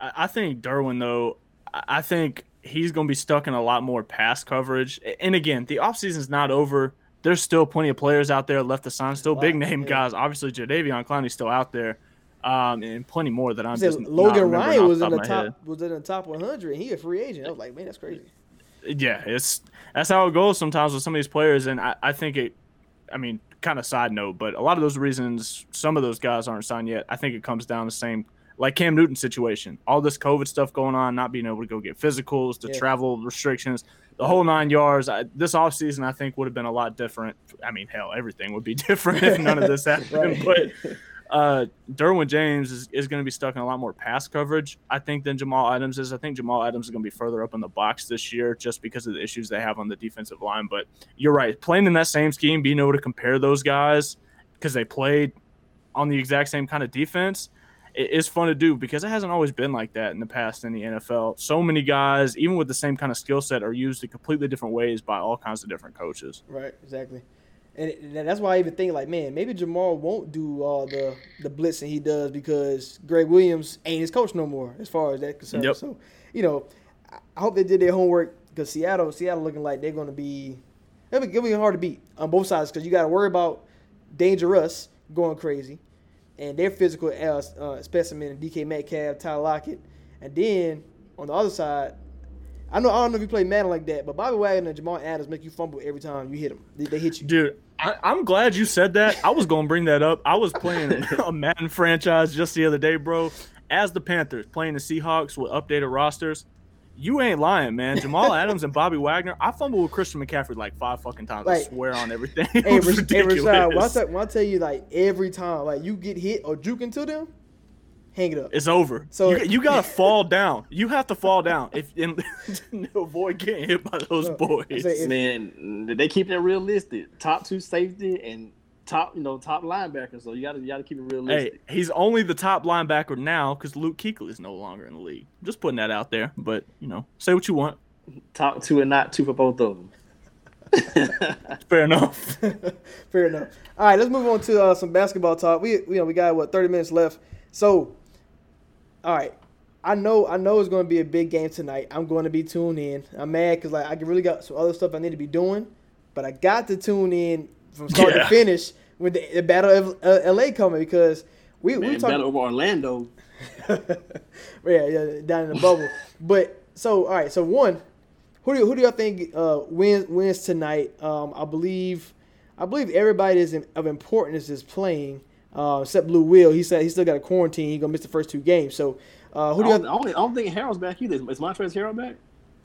[SPEAKER 4] I I think Derwin though, I think he's going to be stuck in a lot more pass coverage. And again, the offseason's not over. There's still plenty of players out there left to sign. Still big name
[SPEAKER 1] yeah.
[SPEAKER 4] guys. Obviously, Jadeveon Clowney's still out there, um, and plenty more that I'm just
[SPEAKER 1] Logan Ryan was
[SPEAKER 4] the
[SPEAKER 1] in the
[SPEAKER 4] my head.
[SPEAKER 1] top was in the top 100 and he a free agent I was like man that's crazy
[SPEAKER 4] yeah, it's that's how it goes sometimes with some of these players, and I, I think it. I mean, kind of side note, but a lot of those reasons, some of those guys aren't signed yet. I think it comes down to the same, like Cam Newton situation, all this COVID stuff going on, not being able to go get physicals, the
[SPEAKER 1] Yeah.
[SPEAKER 4] travel restrictions, the whole nine yards. I, this offseason, I think would have been a lot different. I mean, hell, everything would be different if none of this happened.
[SPEAKER 1] Right.
[SPEAKER 4] But uh, Derwin James is, is going to be stuck in a lot more pass coverage, I think, than Jamal Adams is. I think Jamal Adams is going to be further up in the box this year just because of the issues they have on the defensive line. But you're right. Playing in that same scheme, being able to compare those guys because they played on the exact same kind of defense it is fun to do because it hasn't always been like that in the past in the NFL. So many guys, even with the same kind of skill set, are used in completely different ways by all kinds of different coaches.
[SPEAKER 1] Right, exactly. And, it, and that's why I even think like, man, maybe Jamal won't do all the the blitzing he does because Gregg Williams ain't his coach no more, as far as that concerned.
[SPEAKER 4] Yep.
[SPEAKER 1] So, you know, I hope they did their homework because Seattle, Seattle looking like they're going to be, it'll be, it'll be hard to beat on both sides because you got to worry about DangeRuss going crazy, and their physical uh, uh, specimen, DK Metcalf, Tyler Lockett, and then on the other side. I know I don't know if you play Madden like that, but Bobby Wagner and Jamal Adams make you fumble every time you hit them. They, they hit you.
[SPEAKER 4] Dude, I, I'm glad you said that. I was going to bring that up. I was playing a Madden franchise just the other day, bro. As the Panthers playing the Seahawks with updated rosters, you ain't lying, man. Jamal Adams and Bobby Wagner. I fumbled with Christian McCaffrey like five fucking times. I swear on everything.
[SPEAKER 1] Hey,
[SPEAKER 4] ridiculous.
[SPEAKER 1] Rashad, when I, tell, when I tell you like every time like you get hit or juke into them, hang it up.
[SPEAKER 4] It's over.
[SPEAKER 1] So-
[SPEAKER 4] So you, you gotta fall down. You have to fall down if in, to avoid getting hit by those
[SPEAKER 1] Look,
[SPEAKER 4] boys.
[SPEAKER 1] Say if-
[SPEAKER 3] Man, they keep it realistic. Top two safety and top, you know, top linebacker. So you gotta you gotta keep it realistic.
[SPEAKER 4] Hey, he's only the top linebacker now because Luke Kuechly is no longer in the league. Just putting that out there. But you know, say what you want.
[SPEAKER 3] Top two and not two for both of them.
[SPEAKER 4] Fair enough.
[SPEAKER 1] Fair enough. All right, let's move on to uh, some basketball talk. We you know we got what thirty minutes left. So, all right, I know I know it's going to be a big game tonight. I'm going to be tuned in. I'm mad because like I really got some other stuff I need to be doing, but I got to tune in from start to finish with the, the battle of uh, LA coming because we we
[SPEAKER 3] Man,
[SPEAKER 1] talking
[SPEAKER 3] better over Orlando.
[SPEAKER 1] yeah, yeah, down in the bubble. But so, all right. So one, who do you, who do y'all think uh, wins wins tonight? Um, I believe, I believe everybody is in, of importance is playing, uh, except Lou Will. He said he still got a quarantine. He gonna miss the first two games. So, uh, who
[SPEAKER 3] I
[SPEAKER 1] do
[SPEAKER 3] don't,
[SPEAKER 1] you?
[SPEAKER 3] I don't, I don't think Harrell's back either. Is Montrezl Harrell back?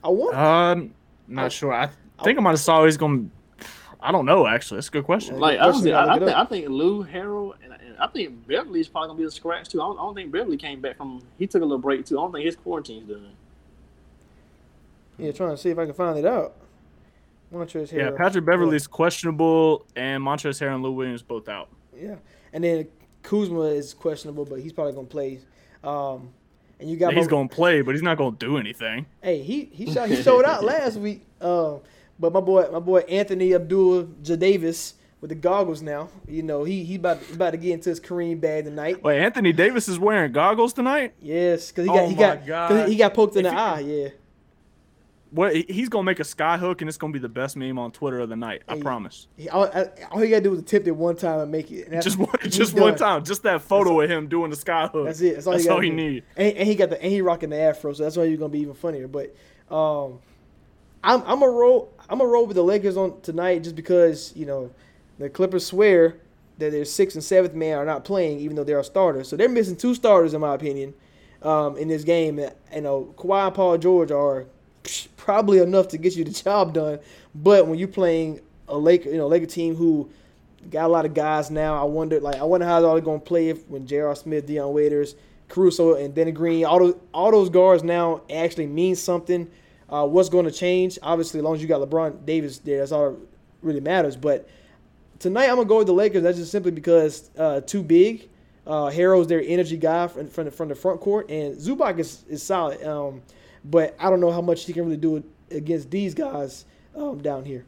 [SPEAKER 1] I want.
[SPEAKER 4] Um, not sure. I think I might have saw he's going. To. I don't know. Actually, that's a good question.
[SPEAKER 3] Like
[SPEAKER 1] question,
[SPEAKER 3] honestly,
[SPEAKER 1] gotta
[SPEAKER 3] I, I think. I think Lou Harrell and, and I think Beverley's probably gonna be a scratch too. I don't, I don't think Beverley came back from. He took a little break too. I don't think his quarantine's done.
[SPEAKER 1] Yeah, trying to see if I can find it out. Montrezl
[SPEAKER 4] Yeah, Patrick Beverley's questionable, and Montrezl Harrell and Lou Williams both out.
[SPEAKER 1] Yeah, and then Kuzma is questionable, but he's probably gonna play. Um, and you got
[SPEAKER 4] he's going to play, but he's not going to do anything.
[SPEAKER 1] Hey, he he shot, he showed out last week. Um, but my boy my boy Anthony Abdul Jadavis with the goggles now. You know he he about he about to get into his Kareem bag tonight.
[SPEAKER 4] Wait, Anthony Davis is wearing goggles tonight.
[SPEAKER 1] Yes, because he got
[SPEAKER 4] Oh
[SPEAKER 1] he got he got poked in
[SPEAKER 4] If
[SPEAKER 1] the
[SPEAKER 4] he-
[SPEAKER 1] eye. Yeah,
[SPEAKER 4] What he's going to make a sky hook, and it's going to be the best meme on Twitter of the night. I
[SPEAKER 1] Hey,
[SPEAKER 4] promise.
[SPEAKER 1] he, all, all he got to do is tip it one time and make it. And
[SPEAKER 4] Just one, just one time, just that photo of him doing the sky hook.
[SPEAKER 1] That's it. That's all
[SPEAKER 4] That's
[SPEAKER 1] he,
[SPEAKER 4] all he
[SPEAKER 1] do.
[SPEAKER 4] need.
[SPEAKER 1] And, and he got the and he rocking the afro, so that's why he's gonna be even funnier. But um, I'm I'm a roll I'm a roll with the Lakers on tonight just because you know the Clippers swear that their sixth and seventh man are not playing, even though they are starters. So they're missing two starters, in my opinion, um, in this game. You know, Kawhi and Paul George are probably enough to get you the job done. But when you're playing a Laker, you know, Laker team who got a lot of guys now, I wonder, like, I wonder how they're going to play if when J.R. Smith, Dion Waiters, Caruso, and Danny Green, all those, all those guards now actually mean something. Uh, what's going to change? Obviously, as long as you got LeBron Davis there, that's all that really matters. But tonight, I'm gonna go with the Lakers. That's just simply because uh, too big. Uh, Harrell's their energy guy from, from, the, from the front court, and Zubac is, is solid. Um, but I don't know how much he can really do it against these guys um, down here.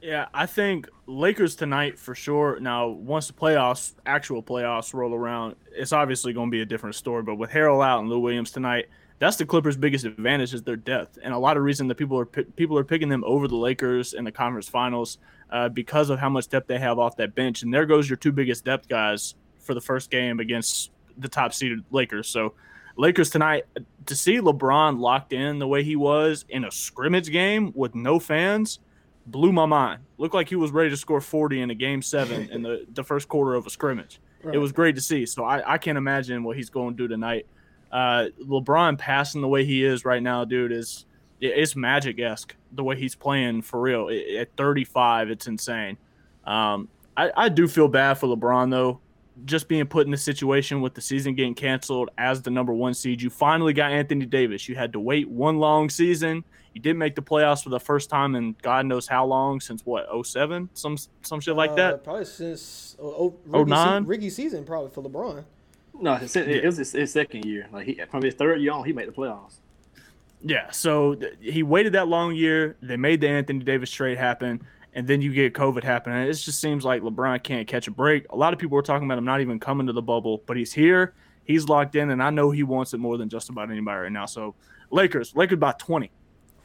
[SPEAKER 4] Yeah, I think Lakers tonight for sure. Now, once the playoffs, actual playoffs roll around, it's obviously going to be a different story. But with Harrell out and Lou Williams tonight, that's the Clippers' biggest advantage is their depth, and a lot of reason that people are people are picking them over the Lakers in the conference finals uh, because of how much depth they have off that bench. And there goes your two biggest depth guys for the first game against the top seeded Lakers. So. Lakers tonight to see LeBron locked in the way he was in a scrimmage game with no fans blew my mind. Looked like he was ready to score 40 in a game seven in the, the first quarter of a scrimmage. It was great to see. So I, I can't imagine what he's going to do tonight. Uh, LeBron passing the way he is right now, dude, is it's magic esque the way he's playing for real. At 35, it's insane. Um, I, I do feel bad for LeBron though. Just being put in the situation with the season getting canceled as the number one seed. You finally got Anthony Davis. You had to wait one long season. You didn't make the playoffs for the first time in God knows how long since what 07? some some shit like
[SPEAKER 1] Uh,
[SPEAKER 4] that.
[SPEAKER 1] Probably since oh, oh, Ricky,
[SPEAKER 4] 09?
[SPEAKER 1] se- season, probably for LeBron.
[SPEAKER 3] No, it, it, was his, his second year. Like he, from his third year on, he made the playoffs.
[SPEAKER 4] Yeah, so th- he waited that long year. They made the Anthony Davis trade happen, and then you get COVID happening. It just seems like LeBron can't catch a break. A lot of people were talking about him not even coming to the bubble, but he's here. He's locked in, and I know he wants it more than just about anybody right now. So, Lakers, Lakers by twenty.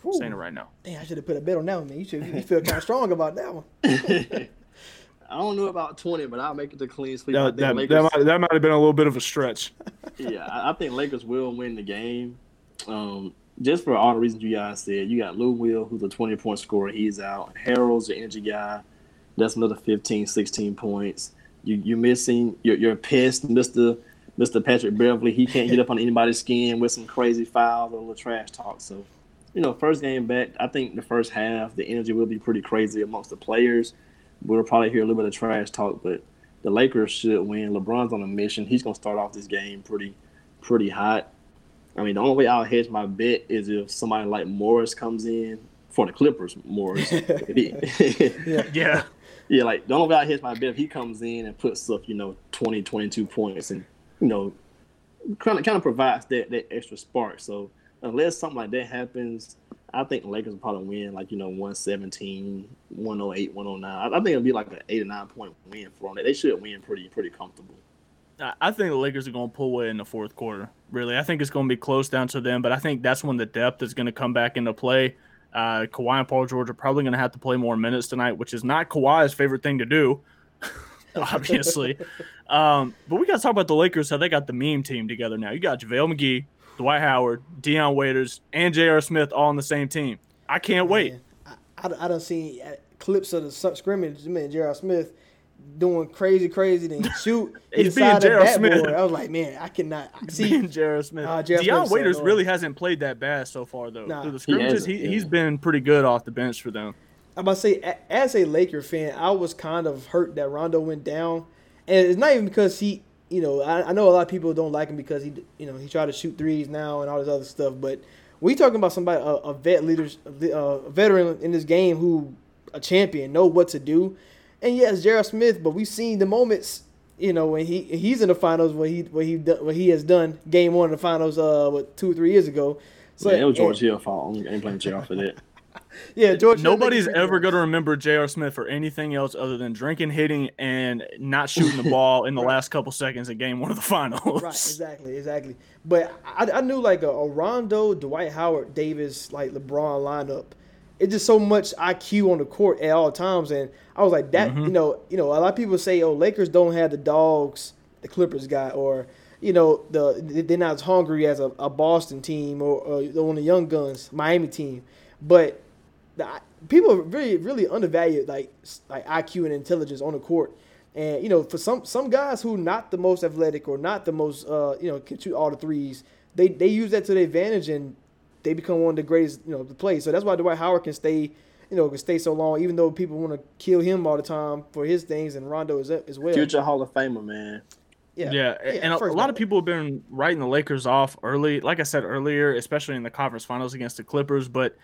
[SPEAKER 4] I'm saying it right now.
[SPEAKER 1] Damn, I should have put a bet on that one, man. You should you feel kind of strong about that one.
[SPEAKER 3] I don't know about twenty, but I'll make it to clean sweep.
[SPEAKER 4] That, that,
[SPEAKER 3] Lakers,
[SPEAKER 4] that, might, that might have been a little bit of a stretch.
[SPEAKER 3] yeah, I I think Lakers will win the game. Um, just for all the reasons you guys said, you got Lou Will, who's a 20 point scorer. He's out. Harrell's the energy guy. That's another 15, 16 points. You, you're missing, you're, you're pissed, Mr. Mr. Patrick Beverley. He can't get up on anybody's skin with some crazy fouls or a little trash talk. So, you know, first game back, I think the first half, the energy will be pretty crazy amongst the players. We'll probably hear a little bit of trash talk, but the Lakers should win. LeBron's on a mission. He's going to start off this game pretty, pretty hot. I mean, the only way I'll hedge my bet is if somebody like Morris comes in for the Clippers. Morris,
[SPEAKER 1] Yeah.
[SPEAKER 4] Yeah.
[SPEAKER 3] yeah, like the only way I hedge my bet if he comes in and puts up, you know, 20, 22 points and you know, kind of kind of provides that that extra spark. So unless something like that happens, I think the Lakers will probably win like you know 117, 108, 109. I, I think it'll be like an eight or nine point win for them. They should win pretty pretty comfortable.
[SPEAKER 4] I I think the Lakers are going to pull away in the fourth quarter. Really, I think it's going to be close down to them, but I think that's when the depth is going to come back into play. Uh, Kawhi and Paul George are probably going to have to play more minutes tonight, which is not Kawhi's favorite thing to do, obviously. um, but we got to talk about the Lakers. How they got the meme team together now. You got JaVale McGee, Dwight Howard, Dion Waiters, and J.R. Smith all on the same team. I can't wait.
[SPEAKER 1] Man, I, I, I done seen uh, clips of the scrimmage. Man, J.R. Smith doing crazy, crazy, then shoot
[SPEAKER 4] He's being J.R. Smith.
[SPEAKER 1] backboard. I was like, man, I cannot see.
[SPEAKER 4] Being J.R. Smith.
[SPEAKER 1] Uh, J.R.
[SPEAKER 4] Dion
[SPEAKER 1] Smith's so
[SPEAKER 4] Waiters really hasn't played that bad so far, though.
[SPEAKER 1] Nah.
[SPEAKER 4] Through the
[SPEAKER 3] He
[SPEAKER 4] scrimmages, he,
[SPEAKER 3] yeah.
[SPEAKER 4] he's been pretty good off the bench for them.
[SPEAKER 1] I'm about to say, as a Laker fan, I was kind of hurt that Rondo went down, and it's not even because he, you know, I, I know a lot of people don't like him because he, you know, he tried to shoot threes now and all this other stuff. But we talking about somebody, a, a vet leader, a veteran in this game who, a champion, know what to do. And yes, Jared Smith, but we've seen the moments, you know, when he he's in the finals, what he what he do- what he has done, game one of the finals, uh, what two or three years ago. So
[SPEAKER 3] yeah, it was George
[SPEAKER 1] and-
[SPEAKER 3] Hill fault. I ain't playing JR for that.
[SPEAKER 1] Yeah, George.
[SPEAKER 4] Nobody's
[SPEAKER 1] making
[SPEAKER 4] ever going to remember J.R. Smith for anything else other than drinking, hitting, and not shooting the ball in the last couple seconds of game one of the finals.
[SPEAKER 1] Right, exactly, exactly. But I, I knew like a, a Rondo, Dwight Howard, Davis, like LeBron lineup. It's just so much IQ on the court at all times, and I was like that.
[SPEAKER 4] Mm-hmm.
[SPEAKER 1] You know, you know, a lot of people say, "Oh, Lakers don't have the dogs the Clippers got," or you know, the they're not as hungry as a, a Boston team or, or the one of the young guns, Miami team. But the, people are really, really undervalue like like IQ and intelligence on the court. And you know, for some some guys who not the most athletic or not the most uh, you know can shoot all the threes, they they use that to their advantage and they become one of the greatest you know the play. So that's why Dwight Howard can stay you know can stay so long, even though people want to kill him all the time for his things and Rondo is as as well.
[SPEAKER 3] Future Hall of Famer, man.
[SPEAKER 4] Yeah, yeah. and a, a lot of people have been writing the Lakers off early. Like I said earlier, especially in the conference finals against the Clippers. But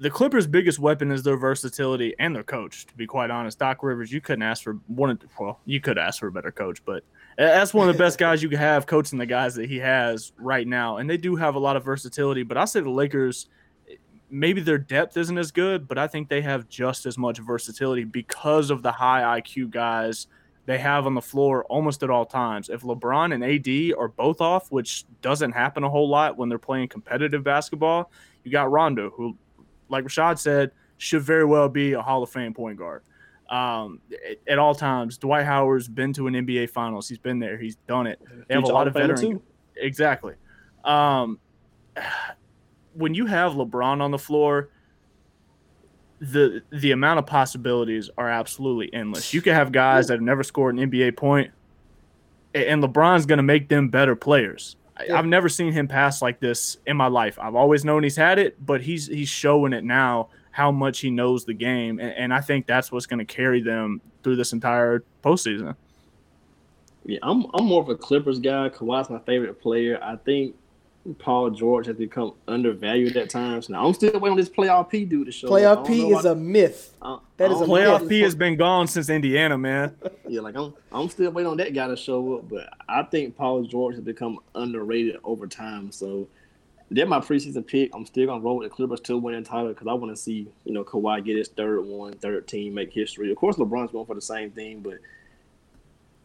[SPEAKER 4] the Clippers' biggest weapon is their versatility and their coach. To be quite honest, Doc Rivers, you couldn't ask for one. Of, well, you could ask for a better coach, but that's one of the best guys you could have coaching the guys that he has right now. And they do have a lot of versatility. But I say the Lakers. Maybe their depth isn't as good, but I think they have just as much versatility because of the high IQ guys they have on the floor almost at all times. If LeBron and AD are both off, which doesn't happen a whole lot when they're playing competitive basketball, you got Rondo, who, like Rashad said, should very well be a Hall of Fame point guard. Um, at, at all times, Dwight Howard's been to an NBA Finals. He's been there. He's done it. They have a lot of
[SPEAKER 3] of Famer,
[SPEAKER 4] veteran.
[SPEAKER 3] too.
[SPEAKER 4] Exactly. Um, when you have LeBron on the floor, the the amount of possibilities are absolutely endless. You could have guys that have never scored an NBA and LeBron's going to make them better players.
[SPEAKER 1] Yeah.
[SPEAKER 4] I've never seen him pass like this in my life. I've always known he's had it, but he's he's showing it now how much he knows the game, and, and I think that's what's going to carry them through this entire postseason.
[SPEAKER 3] Yeah, I'm I'm more of a Clippers guy. Kawhi's my favorite player. I think Paul George has become undervalued at times. Now I'm still waiting on this playoff P dude to show.
[SPEAKER 1] Playoff P is
[SPEAKER 3] why-
[SPEAKER 1] a myth.
[SPEAKER 3] Uh, I-
[SPEAKER 1] that
[SPEAKER 3] I
[SPEAKER 1] is a
[SPEAKER 3] don't
[SPEAKER 4] Playoff
[SPEAKER 3] why-
[SPEAKER 4] P has been gone since Indiana, man.
[SPEAKER 3] Yeah, like I'm I'm still waiting on that guy to show up, but I think Paul George has become underrated over time. So they're my preseason pick. I'm still gonna roll with the Clippers to win the title because I want to see you know Kawhi get his third one, third team, make history. Of course, LeBron's going for the same thing, but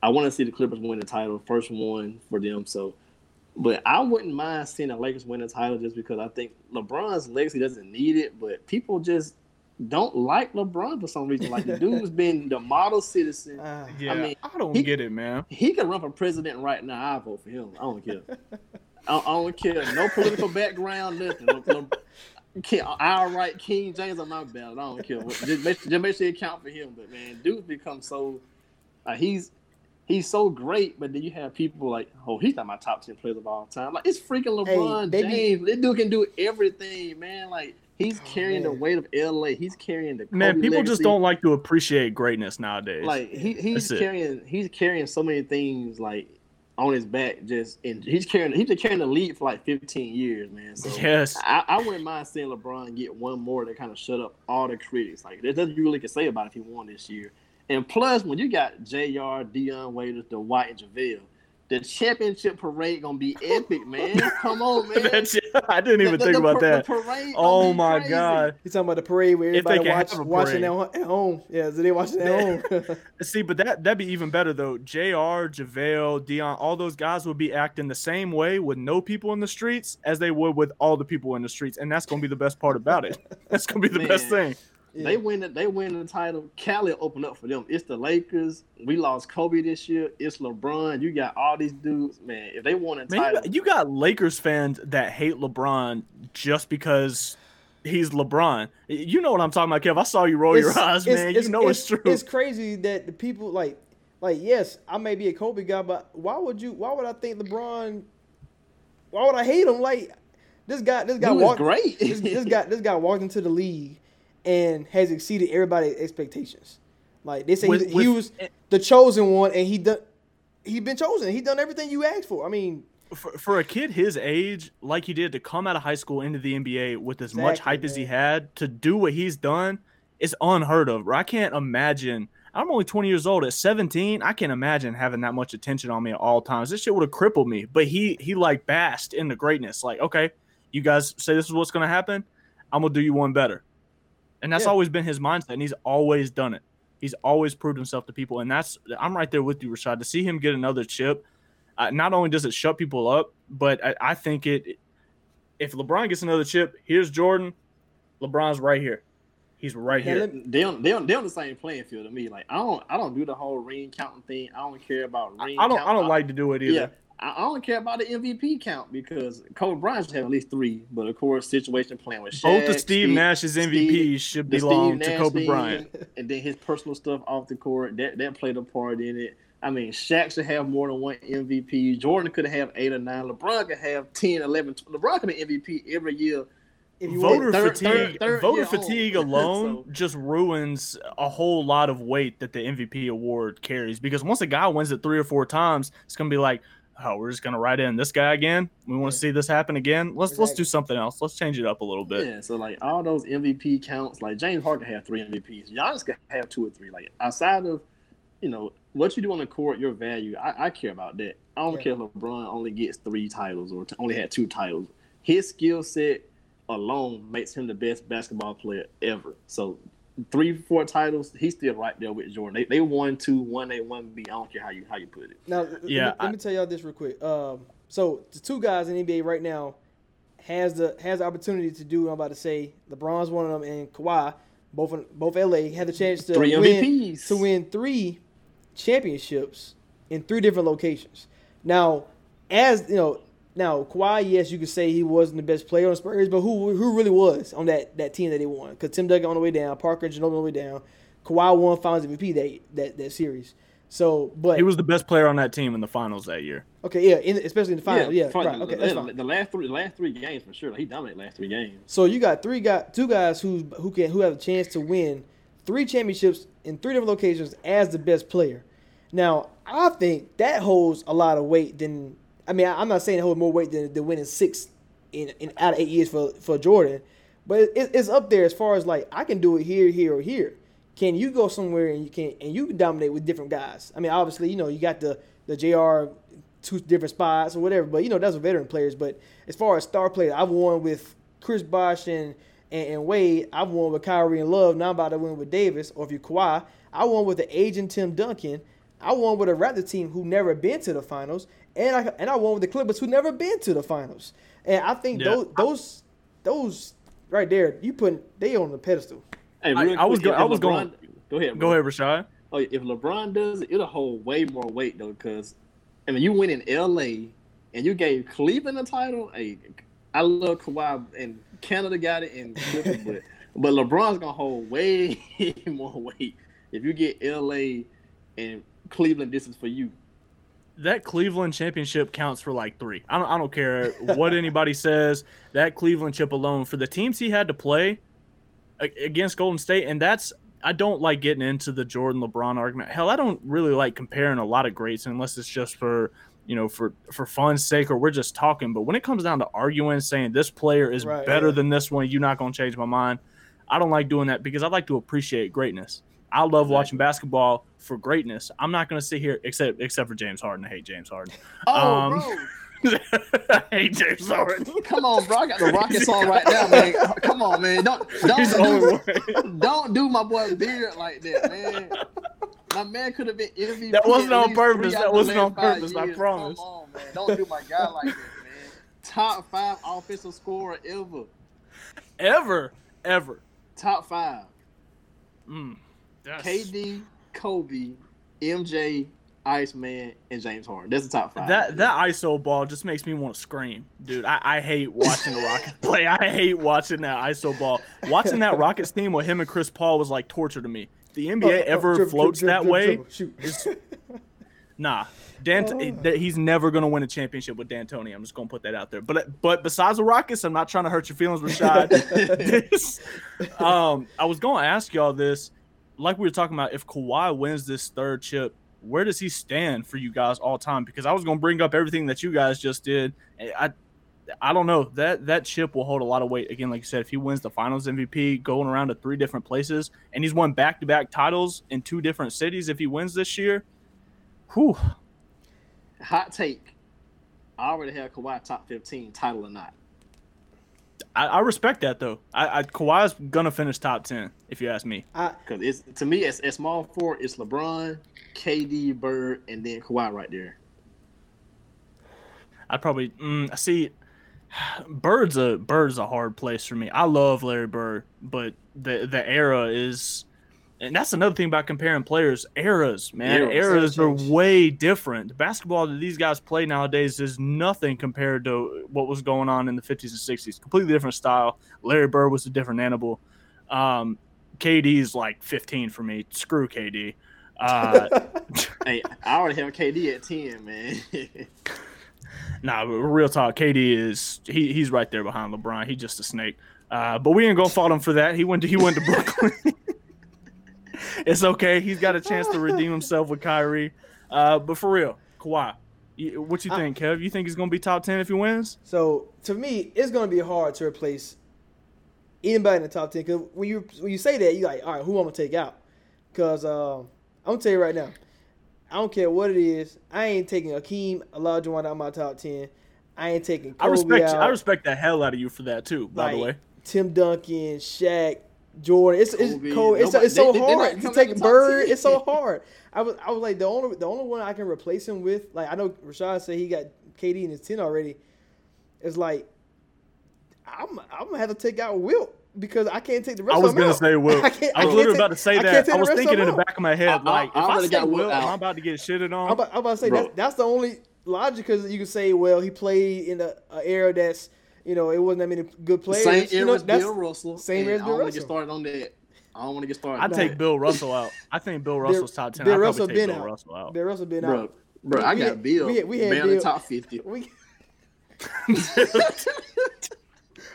[SPEAKER 3] I want to see the Clippers win the title, first one for them. So, but I wouldn't mind seeing the Lakers win the title just because I think LeBron's legacy doesn't need it, but people just don't like LeBron for some reason. Like the dude's been the model citizen.
[SPEAKER 1] Ah.
[SPEAKER 4] Yeah, I,
[SPEAKER 3] mean, I
[SPEAKER 4] don't
[SPEAKER 3] he-
[SPEAKER 4] get it, man.
[SPEAKER 3] He can run for president right now. I vote for him. I don't care. I, I don't care. No political background, nothing. No, no, can't, I'll write King James on my ballot. I don't care. Just make, just make sure you count for him. But man, dude's become so. Uh, he's he's so great, but then you have people like, oh, he's not my top ten players of all time. Like it's freaking
[SPEAKER 1] Hey,
[SPEAKER 3] LeBron
[SPEAKER 1] they be-
[SPEAKER 3] James. This dude can do everything, man. Like he's oh, carrying the weight of LA. He's carrying the
[SPEAKER 4] Man,
[SPEAKER 3] Kobe
[SPEAKER 4] people just don't like to appreciate greatness nowadays.
[SPEAKER 3] like he, he's
[SPEAKER 4] That's it.
[SPEAKER 3] carrying he's carrying so many things like on his back just and he's carrying he's been carrying the lead for like 15 years man so
[SPEAKER 4] yes,
[SPEAKER 3] I, I wouldn't mind seeing LeBron get one more to kind of shut up all the critics. Like there's nothing you really can say about if he won this year. And plus, when you got Jr., Dion Waiters, Dwight, and JaVale, the championship parade gonna be epic, man. Come on, man.
[SPEAKER 4] That's I didn't even
[SPEAKER 3] The- the-
[SPEAKER 4] think
[SPEAKER 3] the
[SPEAKER 4] about
[SPEAKER 3] par-
[SPEAKER 4] that.
[SPEAKER 3] The parade gonna
[SPEAKER 4] Oh
[SPEAKER 3] be
[SPEAKER 4] my
[SPEAKER 3] crazy.
[SPEAKER 4] god.
[SPEAKER 1] You talking about the parade where
[SPEAKER 4] If they
[SPEAKER 1] everybody
[SPEAKER 4] can
[SPEAKER 1] watch,
[SPEAKER 4] have
[SPEAKER 1] watching at, home? Yeah, so they watching at home.
[SPEAKER 4] See, but that that'd be even better though. Jr., JaVale, Dion, all those guys would be acting the same way with no people in the streets as they would with all the people in the streets, and that's gonna be the best part about it. That's gonna be the best thing.
[SPEAKER 1] Yeah.
[SPEAKER 3] They win it. They win the title. Cali will open up for them. It's the Lakers. We lost Kobe this year. It's LeBron. You got all these dudes, man. If they won a
[SPEAKER 4] Man, you
[SPEAKER 3] title,
[SPEAKER 4] got, you got Lakers fans that hate LeBron just because he's LeBron. You know what I'm talking about, Kev. I saw you roll your eyes, man. you know it's, true.
[SPEAKER 1] It's crazy that the people like, like yes, I may be a Kobe guy, but why would you? Why would I think LeBron? Why would I hate him? Like this guy, this guy walked.
[SPEAKER 3] great.
[SPEAKER 1] this, this guy, this guy walked into the league and has exceeded everybody's expectations. Like they say,
[SPEAKER 4] With-
[SPEAKER 1] he, he
[SPEAKER 4] with-
[SPEAKER 1] was the chosen one, and he done. He been chosen. He done everything you asked for. I mean,
[SPEAKER 4] for, for a kid his age, like he did to come out of high school into the NBA with as much
[SPEAKER 1] Exactly,
[SPEAKER 4] hype as he had to do what he's done is unheard of. I can't imagine. I'm only 20 years old. At 17, I can't imagine having that much attention on me at all times. This shit would have crippled me. But he he like basked in the greatness. Like, okay, you guys say this is what's gonna happen. I'm gonna do you one better. And that's
[SPEAKER 1] Yeah.
[SPEAKER 4] always been his mindset, and he's always done it. He's always proved himself to people, and that's I'm right there with you, Rashad. To see him get another chip, uh, not only does it shut people up, but I, I think it. If LeBron gets another chip, here's Jordan. LeBron's right here. He's right
[SPEAKER 1] Now,
[SPEAKER 4] here.
[SPEAKER 3] they on they on they on the same playing field to me. Like I don't I don't do the whole ring counting thing. I don't care about ring.
[SPEAKER 4] I don't.
[SPEAKER 3] count.
[SPEAKER 4] I don't like to do it either.
[SPEAKER 3] Yeah, I, don't care about the MVP count because Kobe Bryant should have at least three. But of course, situation playing with Shaq,
[SPEAKER 4] Both of Steve Nash's MVPs should belong to Kobe Bryant.
[SPEAKER 3] and then his personal stuff off the court that that played a part in it. I mean, Shaq should have more than one MVP. Jordan could have eight or nine. LeBron could have 10, 11. 12. LeBron could be MVP every year.
[SPEAKER 4] Voter
[SPEAKER 3] third-
[SPEAKER 4] fatigue.
[SPEAKER 3] third- third
[SPEAKER 4] voter fatigue alone
[SPEAKER 3] So-
[SPEAKER 4] just ruins a whole lot of weight that the MVP award carries. Because once a guy wins it three or four times, it's gonna be like, oh, we're just gonna write in this guy again. We want to see this happen again. Let's let's do something else. Let's change it up a little bit.
[SPEAKER 3] Yeah, so like all those MVP counts, like James Harden have three MVPs. Giannis could have two or three. Like outside of, you know, what you do on the court, your value, I, I care about that. I don't
[SPEAKER 1] Yeah.
[SPEAKER 3] care if LeBron only gets three titles or t- only had two titles. His skill set alone makes him the best basketball player ever. So three, four titles, he's still right there with Jordan. They, they won two, one A, one B. I don't care how you how you put it.
[SPEAKER 1] Now, let-
[SPEAKER 4] Yeah,
[SPEAKER 1] let, me,
[SPEAKER 4] I-
[SPEAKER 1] let me tell y'all this real quick. Um, so the two guys in NBA right now has the has the opportunity to do. what I'm about to say LeBron's one of them, and Kawhi, both in, both LA had the chance to
[SPEAKER 3] Three
[SPEAKER 1] win
[SPEAKER 3] MVPs.
[SPEAKER 1] to win three championships in three different locations. Now, as you know, now Kawhi, yes, you could say he wasn't the best player on the Spurs, but who who really was on that, that team that they won? Because Tim Duncan on the way down, Parker and Ginobili on the way down. Kawhi won Finals MVP that that that series. So, but
[SPEAKER 4] He was the best player on that team in the finals that year.
[SPEAKER 1] Okay, yeah, in, especially in the final. Yeah,
[SPEAKER 3] fine.
[SPEAKER 1] right. Okay,
[SPEAKER 3] the, the- last three, the last three games for sure. He dominated last three games.
[SPEAKER 1] So you got three guys, two guys who who can who have a chance to win three championships in three different locations as the best player. Now, I think that holds a lot of weight. Than I mean, I, am not saying it holds more weight than, than winning six in, in out of eight years for for Jordan, but it, it's up there as far as like I can do it here, here, or here. Can you go somewhere and you can and you can dominate with different guys? I mean, obviously, you know, you got the the Jr. two different spots or whatever, but you know that's veteran players. But as far as star players, I've won with Chris Bosh and and, and Wade. I've won with Kyrie and Love. Now I'm about to win with Davis. Or if you Kawhi, I won with the aging Tim Duncan. I won with a Raptor team who never been to the finals, and I and I won with the Clippers who never been to the finals. And I think
[SPEAKER 4] Yeah.
[SPEAKER 1] those those those right there, you put they on the pedestal.
[SPEAKER 3] Hey,
[SPEAKER 4] I-
[SPEAKER 3] real
[SPEAKER 4] I was
[SPEAKER 3] quick,
[SPEAKER 4] go- I was
[SPEAKER 3] LeBron-
[SPEAKER 4] going-
[SPEAKER 3] Go ahead.
[SPEAKER 4] Go ahead, Rashad.
[SPEAKER 3] Oh, if LeBron does it, it'll hold way more weight though, because I mean, you win in LA and you gave Cleveland a title. Hey, I love Kawhi and Canada got it and but but LeBron's gonna hold way more weight if you get LA and Cleveland. This is for you.
[SPEAKER 4] That Cleveland championship counts for like three. I don't, I don't care what anybody says. That Cleveland chip alone for the teams he had to play against Golden State, and that's I don't like getting into the Jordan LeBron argument. Hell, I don't really like comparing a lot of greats unless it's just for you know for for fun's sake or we're just talking. But when it comes down to arguing, saying this player is
[SPEAKER 1] Right,
[SPEAKER 4] better
[SPEAKER 1] yeah.
[SPEAKER 4] than this one, you're not gonna change my mind. I don't like doing that because I like to appreciate greatness. I love watching basketball for greatness. I'm not going to sit here except except for James Harden. I hate James Harden.
[SPEAKER 3] Oh,
[SPEAKER 4] Um,
[SPEAKER 3] bro.
[SPEAKER 4] I hate James Harden.
[SPEAKER 3] Come on, bro. I got the Rockets on right now, man. Come on, man. Don't
[SPEAKER 4] He's the only
[SPEAKER 3] don't
[SPEAKER 4] one.
[SPEAKER 3] don't do my boy beard like that, man. My man could have been MVP.
[SPEAKER 4] That wasn't on purpose. That wasn't on
[SPEAKER 3] five
[SPEAKER 4] purpose, I promise.
[SPEAKER 3] Come on, man. Don't do my guy like that, man. Top five offensive scorer ever.
[SPEAKER 4] Ever, ever.
[SPEAKER 3] Top five.
[SPEAKER 4] Mm, that's-
[SPEAKER 3] KD, Kobe, MJ, Iceman, and James Harden. That's the top five.
[SPEAKER 4] That that ISO ball just makes me want to scream, dude. I, I hate watching the Rockets play. I hate watching that ISO ball. Watching that Rockets team with him and Chris Paul was like torture to me. The NBA
[SPEAKER 1] Oh, oh,
[SPEAKER 4] ever
[SPEAKER 1] dribble,
[SPEAKER 4] floats
[SPEAKER 1] dribble,
[SPEAKER 4] that
[SPEAKER 1] dribble,
[SPEAKER 4] way,
[SPEAKER 1] dribble,
[SPEAKER 4] Nah, Dan,
[SPEAKER 1] Oh.
[SPEAKER 4] he's never gonna win a championship with D'Antoni. I'm just gonna put that out there. But but besides the Rockets, I'm not trying to hurt your feelings, Rashad. this, um, I was gonna ask y'all this, like we were talking about, if Kawhi wins this third chip, where does he stand for you guys all time? Because I was gonna bring up everything that you guys just did. I I don't know that that chip will hold a lot of weight. Again, like you said, if he wins the Finals MVP, going around to three different places, and he's won back to back titles in two different cities, if he wins this year, whew,
[SPEAKER 3] Hot take. I already have Kawhi top 15, title or not.
[SPEAKER 4] I, I respect that though. I, I Kawhi's gonna finish top ten if you ask me.
[SPEAKER 3] Because it's to me, it's, it's small four. It's LeBron, KD, Bird, and then Kawhi right there.
[SPEAKER 4] I'd probably mm, see. Bird's a Bird's a hard place for me. I love Larry Bird, but the the era is, and that's another thing about comparing players. Eras, man,
[SPEAKER 3] Eras.
[SPEAKER 4] eras are way different. The basketball that these guys play nowadays is nothing compared to what was going on in the fifties and sixties. Completely different style. Larry Bird was a different animal. Um, KD's like fifteen for me. Screw KD. Uh,
[SPEAKER 3] Hey, I already have KD at 10, man.
[SPEAKER 4] Nah, but real talk. KD is he he's right there behind LeBron. He's just a snake. Uh, but we ain't gonna fault him for that. He went to he went to Brooklyn. it's okay. He's got a chance to redeem himself with Kyrie. Uh, but for real, Kawhi, you, what you
[SPEAKER 1] I-
[SPEAKER 4] think, Kev? You think he's gonna be top ten if he wins?
[SPEAKER 1] So to me, it's gonna be hard to replace anybody in the top ten. Cause when you when you say that, you're like, all right, who I'm gonna take out? Cause um, I'm gonna tell you right now, I don't care what it is. I ain't taking Hakeem Olajuwon out of my top ten. I ain't taking Kobe
[SPEAKER 4] I respect
[SPEAKER 1] out.
[SPEAKER 4] I respect the hell out of you for that too. By the way,
[SPEAKER 1] Tim Duncan, Shaq, Jordan. It's it's
[SPEAKER 3] Kobe.
[SPEAKER 1] cold. It's,
[SPEAKER 3] Nobody-
[SPEAKER 1] it's so
[SPEAKER 3] they- they- they're
[SPEAKER 1] hard to take
[SPEAKER 3] in the top
[SPEAKER 1] Bird.
[SPEAKER 3] 10.
[SPEAKER 1] It's so hard. I was I was like the only the only one I can replace him with. Like I know Rashad said he got KD in his ten already. It's like I'm I'm gonna have to take out Wilt because I can't take the rest.
[SPEAKER 4] I was
[SPEAKER 1] of
[SPEAKER 4] gonna
[SPEAKER 1] out.
[SPEAKER 4] say Will. I,
[SPEAKER 1] can't-
[SPEAKER 4] was
[SPEAKER 1] can't
[SPEAKER 4] literally
[SPEAKER 1] take-
[SPEAKER 4] about to say that.
[SPEAKER 1] take
[SPEAKER 4] I was thinking in the back of my head,
[SPEAKER 3] I- I-
[SPEAKER 4] like
[SPEAKER 3] I
[SPEAKER 4] if I
[SPEAKER 3] already
[SPEAKER 4] say
[SPEAKER 3] got
[SPEAKER 4] Will,
[SPEAKER 3] Will
[SPEAKER 4] am I
[SPEAKER 3] out.
[SPEAKER 4] about to get shitted on?
[SPEAKER 1] I'm about, I'm about to say
[SPEAKER 3] Bro.
[SPEAKER 1] that's, that's the only logic because you can say, well, he played in a, a era that's you know it wasn't that many good players.
[SPEAKER 3] Same
[SPEAKER 1] you know,
[SPEAKER 3] as
[SPEAKER 1] that's-
[SPEAKER 3] Bill Russell.
[SPEAKER 1] same
[SPEAKER 3] and
[SPEAKER 1] era as
[SPEAKER 3] I
[SPEAKER 1] Bill
[SPEAKER 3] don't want to get started on that. I don't want to get started.
[SPEAKER 4] I'd take. Bill Russell out. I think Bill Russell's top ten.
[SPEAKER 1] Bill
[SPEAKER 4] I'd
[SPEAKER 1] Russell
[SPEAKER 4] take
[SPEAKER 1] been
[SPEAKER 4] Bill
[SPEAKER 1] out.
[SPEAKER 4] Russell out.
[SPEAKER 1] Bill Russell been
[SPEAKER 3] Bro,
[SPEAKER 1] out.
[SPEAKER 3] bro, I
[SPEAKER 1] We
[SPEAKER 3] got
[SPEAKER 1] had-
[SPEAKER 3] Bill.
[SPEAKER 1] we had- we had
[SPEAKER 3] barely
[SPEAKER 1] Bill-
[SPEAKER 3] top 50.
[SPEAKER 1] We,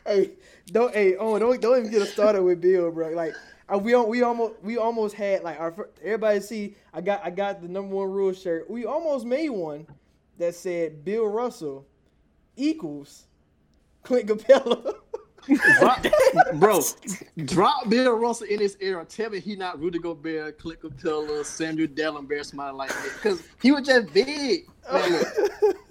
[SPEAKER 1] hey, don't hey, oh, don't don't even get us started with Bill, bro. Like Uh, we we almost we almost had like our fir- everybody see I got I got the number one rule shirt. We almost made one that said Bill Russell equals Clint Capela.
[SPEAKER 3] Drop, bro, drop Bill Russell in this era. Tell me he not Rudy Gobert, Clint Capella, Samuel Dalembert, somebody like that. Because he was just big. Man, look.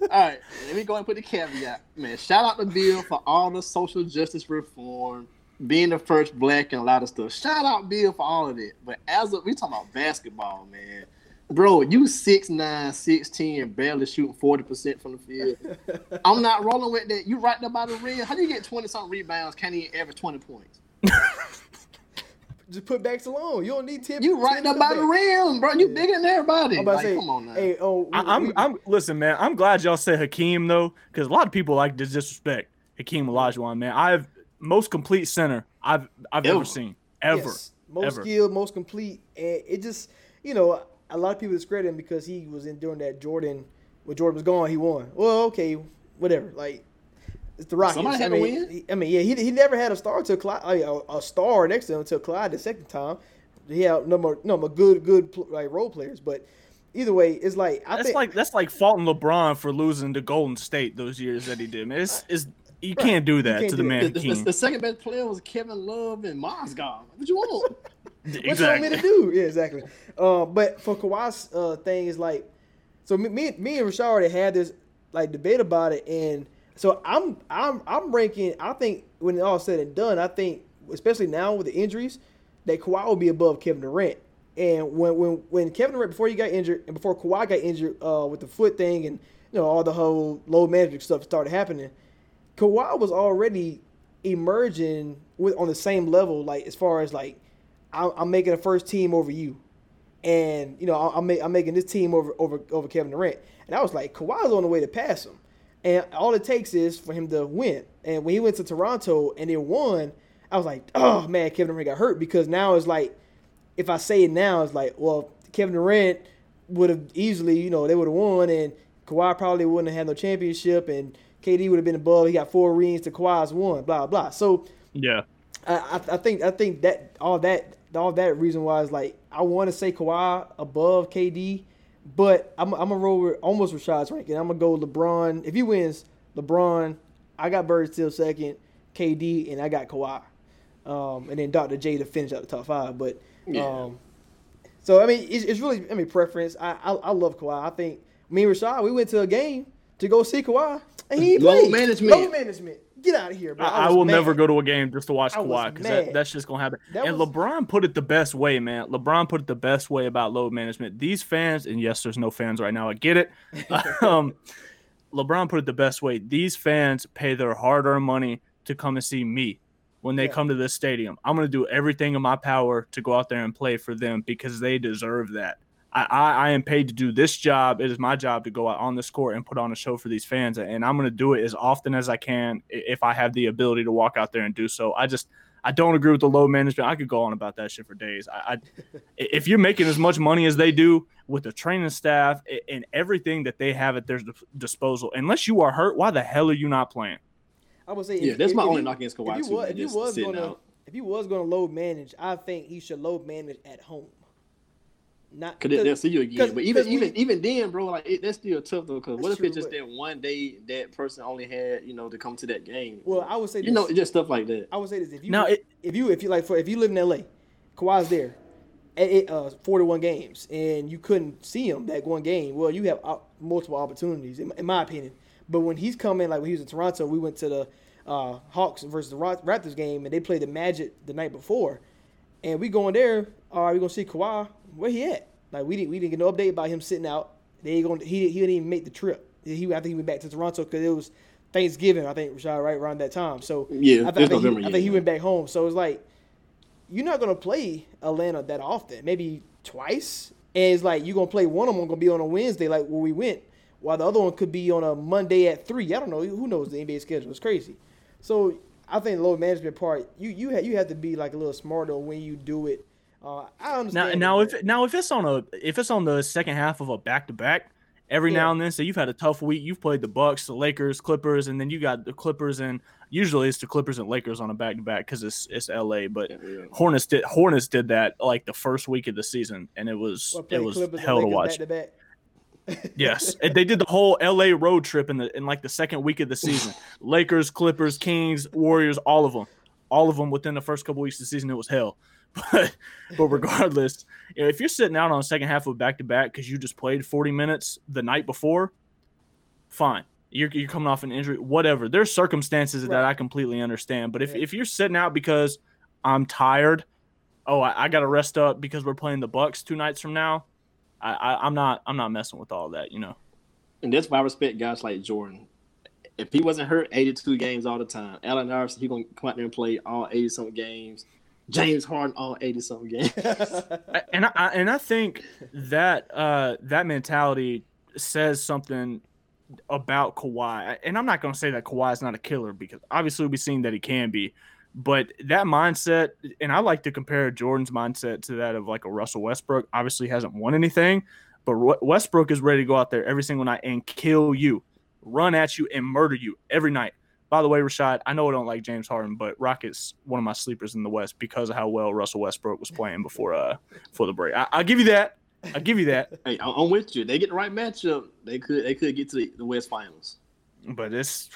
[SPEAKER 3] All right, let me go and put the caveat. Man, shout out to Bill for all the social justice reform, being the first black and a lot of stuff. Shout out Bill for all of it. But as of, we talking about basketball, man. Bro, you 6'9", 6'10", barely shooting 40% from the field. I'm not rolling with that. You right there by the rim. How do you get 20 something rebounds? Can't even average 20 points.
[SPEAKER 1] Just put backs alone. You don't need ten.
[SPEAKER 3] You right
[SPEAKER 1] 10
[SPEAKER 3] there by the rim, bro. You bigger than everybody.
[SPEAKER 1] I'm about
[SPEAKER 3] Like,
[SPEAKER 1] to say,
[SPEAKER 3] come on now.
[SPEAKER 1] hey, oh, we-
[SPEAKER 4] I, I'm,
[SPEAKER 1] we-
[SPEAKER 4] I'm listen, man. I'm glad y'all said Hakeem though, because a lot of people like to disrespect Hakeem Olajuwon, man. I've most complete center I've I've ever
[SPEAKER 3] Ever.
[SPEAKER 4] seen, ever,
[SPEAKER 1] yes, most
[SPEAKER 4] ever.
[SPEAKER 1] skilled, most complete, and it just you know a lot of people discredit him because he was in during that Jordan when Jordan was gone, he won. Well, okay, whatever. Like it's the Rockets.
[SPEAKER 3] Somebody had
[SPEAKER 1] I
[SPEAKER 3] to
[SPEAKER 1] mean,
[SPEAKER 3] win.
[SPEAKER 1] he- I mean, yeah, he, he never had a star until Clyde, a, a star next to him until Clyde the second time. He had no more, no more good, good like role players, but either way, it's like I
[SPEAKER 4] That's
[SPEAKER 1] think
[SPEAKER 4] like that's like faulting LeBron for losing to Golden State those years that he did. Man, it's, it's you can't do that
[SPEAKER 1] can't
[SPEAKER 4] to the
[SPEAKER 1] do
[SPEAKER 4] man
[SPEAKER 3] the, the, the second best player was Kevin Love and Mozgov. What you want?
[SPEAKER 1] What you want me to do? Yeah, exactly. Uh, but for Kawhi's uh, thing is like, so me, me, me and Rashard already had this like debate about it, and so I'm I'm I'm ranking. I think when it all said and done, I think especially now with the injuries, that Kawhi will be above Kevin Durant. And when when when Kevin Durant before he got injured and before Kawhi got injured uh, with the foot thing and you know all the whole load management stuff started happening, Kawhi was already emerging with on the same level, like as far as like I'm, making a first team over you, and you know I'm, I'm making this team over over over Kevin Durant, and I was like Kawhi's on the way to pass him, and all it takes is for him to win. And when he went to Toronto and they won, I was like, oh man, Kevin Durant got hurt. Because now it's like, if I say it now, it's like, well, Kevin Durant would have easily, you know, they would have won, and Kawhi probably wouldn't have had no championship, and KD would have been above. He got four rings to Kawhi's one, blah blah. So
[SPEAKER 4] yeah,
[SPEAKER 1] I, I I think I think that all that all that reason why is like I want to say Kawhi above KD, but I'm I'm gonna roll with almost Rashad's ranking. I'm gonna go LeBron. If he wins, LeBron. I got Bird still second, KD, and I got Kawhi, um, and then Dr. J to finish out the top five. But
[SPEAKER 3] Yeah.
[SPEAKER 1] um, so I mean, it's, it's really I mean preference. I, I I love Kawhi. I think me and Rashad we went to a game to go see Kawhi, and he ain't
[SPEAKER 3] Load
[SPEAKER 1] played.
[SPEAKER 3] management.
[SPEAKER 1] Load management. Get out of here, bro.
[SPEAKER 4] I, I
[SPEAKER 1] was
[SPEAKER 4] will
[SPEAKER 1] mad.
[SPEAKER 4] never go to a game just to watch
[SPEAKER 1] I
[SPEAKER 4] Kawhi because that, that's just gonna happen.
[SPEAKER 1] That
[SPEAKER 4] and
[SPEAKER 1] was-
[SPEAKER 4] LeBron put it the best way, man. LeBron put it the best way about load management. These fans, and yes, there's no fans right now. I get it. um, LeBron put it the best way. These fans pay their hard-earned money to come and see me when they
[SPEAKER 1] Yeah.
[SPEAKER 4] come to this stadium. I'm gonna do everything in my power to go out there and play for them because they deserve that. I, I, I am paid to do this job. It is my job to go out on this court and put on a show for these fans, and I'm going to do it as often as I can if I have the ability to walk out there and do so. I just I don't agree with the load management. I could go on about that shit for days. I, I if you're making as much money as they do with the training staff and everything that they have at their disposal, unless you are hurt, why the hell are you not playing?
[SPEAKER 1] I would say
[SPEAKER 3] Yeah,
[SPEAKER 1] if-
[SPEAKER 3] that's
[SPEAKER 1] if-
[SPEAKER 3] my
[SPEAKER 1] if
[SPEAKER 3] only
[SPEAKER 1] you-
[SPEAKER 3] knock against
[SPEAKER 1] If
[SPEAKER 3] Kawhi
[SPEAKER 1] you
[SPEAKER 3] too,
[SPEAKER 1] was, if you was gonna
[SPEAKER 3] out.
[SPEAKER 1] if you was gonna load manage, I think he should load manage at home. Not
[SPEAKER 3] Cause they- they'll see you again.
[SPEAKER 1] 'cause-
[SPEAKER 3] But even
[SPEAKER 1] 'cause we-
[SPEAKER 3] even even then, bro, like it, that's still tough though. Cause what if it's
[SPEAKER 1] true,
[SPEAKER 3] just
[SPEAKER 1] but-
[SPEAKER 3] that one day that person only had, you know, to come to that game?
[SPEAKER 1] Well, I would say
[SPEAKER 3] you know, just stuff like that.
[SPEAKER 1] I would say this: if you
[SPEAKER 4] Now, it-
[SPEAKER 1] if you if you like for if you live in L.A., Kawhi's there at eight, uh, 41 games, and you couldn't see him that one game. Well, you have op- multiple opportunities, in, my- in my opinion. But when he's coming, like when he was in Toronto, we went to the uh, Hawks versus the Ra- Raptors game, and they played the Magic the night before, and we going there. All right, we gonna see Kawhi. Where he at? Like we didn't we didn't get no update about him sitting out. They ain't going he he didn't even make the trip. He I think he went back to Toronto because it was Thanksgiving. I think Rashad right around that time. So
[SPEAKER 3] Yeah,
[SPEAKER 1] I, th- I think, he,
[SPEAKER 3] November,
[SPEAKER 1] I think he went back home. So it's like you're not gonna play Atlanta that often. Maybe twice. And it's like you're gonna play one of them gonna be on a Wednesday, like where we went, while the other one could be on a Monday at three. I don't know. Who knows the NBA schedule? It's crazy. So I think the load management part, you you have you have to be like a little smarter when you do it. Uh, I
[SPEAKER 4] Now,
[SPEAKER 1] understand.
[SPEAKER 4] now
[SPEAKER 1] it,
[SPEAKER 4] if now if it's on a if it's on the second half of a back to back, every
[SPEAKER 1] Yeah.
[SPEAKER 4] now and then. So you've had a tough week. You've played the Bucks, the Lakers, Clippers, and then you got the Clippers and usually it's the Clippers and Lakers on a back to back because it's it's LA. But
[SPEAKER 3] Yeah, yeah.
[SPEAKER 4] Hornets did Hornets did that like the first week of the season, and it was
[SPEAKER 1] Well,
[SPEAKER 4] it was
[SPEAKER 1] Clippers
[SPEAKER 4] hell to watch.
[SPEAKER 1] back-to-back.
[SPEAKER 4] Yes, and they did the whole LA road trip in the in like the second week of the season. Lakers, Clippers, Kings, Warriors, all of them, all of them within the first couple weeks of the season. It was hell, but but regardless, you know, if you're sitting out on the second half of back to back because you just played 40 minutes the night before, fine. You're, you're coming off an injury, whatever. There's circumstances that I completely understand. But if,
[SPEAKER 1] Yeah.
[SPEAKER 4] if you're sitting out because I'm tired, oh, I, I got to rest up because we're playing the Bucks two nights from now. I, I, I'm not I'm not messing with all that, you know.
[SPEAKER 3] And that's why I respect guys like Jordan. If he wasn't hurt 82 games all the time, Allen Iverson, he gonna come out there and play all 80 some games. James Harden all 80 something games.
[SPEAKER 4] And I, I and I think that uh, that mentality says something about Kawhi. And I'm not going to say that Kawhi is not a killer because obviously we've seen that he can be. But that mindset, and I like to compare Jordan's mindset to that of like a Russell Westbrook. Obviously, hasn't won anything, but Westbrook is ready to go out there every single night and kill you, run at you, and murder you every night. By the way, Rashad, I know I don't like James Harden, but Rockets one of my sleepers in the West because of how well Russell Westbrook was playing before uh for the break. I, I'll give you that. I'll give you that.
[SPEAKER 3] hey, I- I'm with you. They get the right matchup. They could they could get to the, the West Finals.
[SPEAKER 4] But it's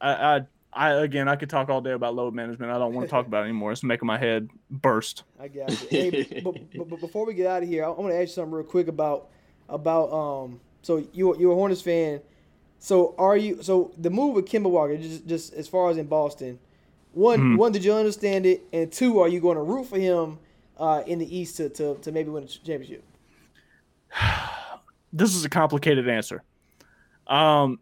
[SPEAKER 4] I, I I again I could talk all day about load management. I don't want to talk about it anymore. It's making my head burst.
[SPEAKER 1] I got you. Hey, but, but, but before we get out of here, I, I want to ask you something real quick about about um. So you you're a Hornets fan. So are you? So the move with Kemba Walker, just just as far as in Boston, one
[SPEAKER 4] Mhm.
[SPEAKER 1] one did you understand it, and two, are you going to root for him uh, in the East to, to to maybe win a championship?
[SPEAKER 4] This is a complicated answer. Um,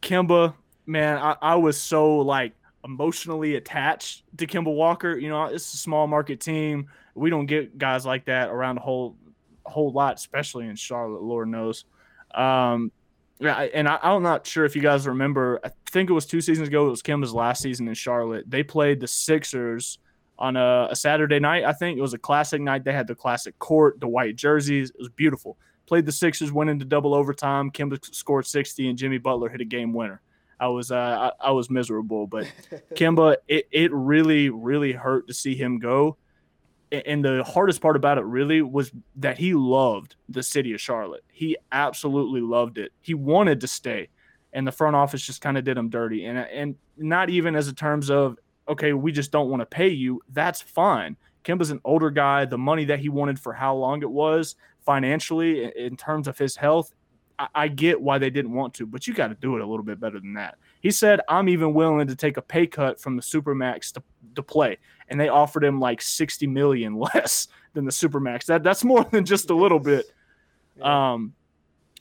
[SPEAKER 4] Kemba, man, I, I was so like emotionally attached to Kemba Walker. You know, it's a small market team. We don't get guys like that around a whole whole lot, especially in Charlotte. Lord knows. Um, and I, I'm not sure if you guys remember. I think it was two seasons ago. It was Kemba's last season in Charlotte. They played the Sixers on a, a Saturday night. I think it was a classic night. They had the classic court, the white jerseys. It was beautiful. Played the Sixers, went into double overtime. Kemba scored 60, and Jimmy Butler hit a game winner. I was uh, I, I was miserable, but Kemba, it, it really, really hurt to see him go. A- And the hardest part about it really was that he loved the city of Charlotte. He absolutely loved it. He wanted to stay, and the front office just kind of did him dirty. And and not even as in terms of okay, we just don't want to pay you. That's fine. Kemba's an older guy. The money that he wanted for how long it was financially, in- in terms of his health, I, I get why they didn't want to, but you got to do it a little bit better than that. He said, I'm even willing to take a pay cut from the Supermax to, to play. And they offered him like 60 million less than the Supermax. That that's more than just a little bit. Um,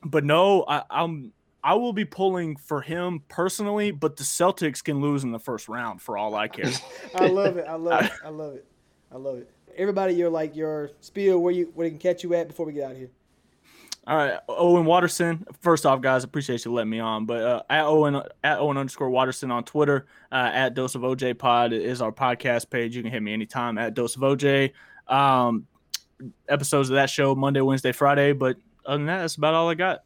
[SPEAKER 4] but no, I, I'm I will be pulling for him personally, but the Celtics can lose in the first round for all I care.
[SPEAKER 1] I love it. I love it. I love it. I love it. Everybody, you're like your spiel where you where they can catch you at before we get out of here.
[SPEAKER 4] All right, Owen Watterson. First off, guys, appreciate you letting me on. But uh, at Owen at Owen underscore Watterson on Twitter, uh, at Dose of OJ Pod is our podcast page. You can hit me anytime at Dose of OJ. Um, episodes of that show Monday, Wednesday, Friday. But other than that, that's about all I got.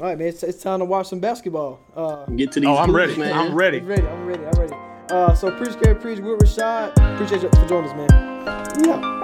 [SPEAKER 1] All right, man. It's, it's time to watch some basketball. Uh,
[SPEAKER 3] Get to these.
[SPEAKER 4] Oh, I'm
[SPEAKER 3] hoops,
[SPEAKER 4] ready.
[SPEAKER 3] Man.
[SPEAKER 4] I'm ready.
[SPEAKER 1] I'm ready. I'm ready. I'm ready. Uh, so preach, care, preach with Rashad. Appreciate you for joining us, man. Yeah.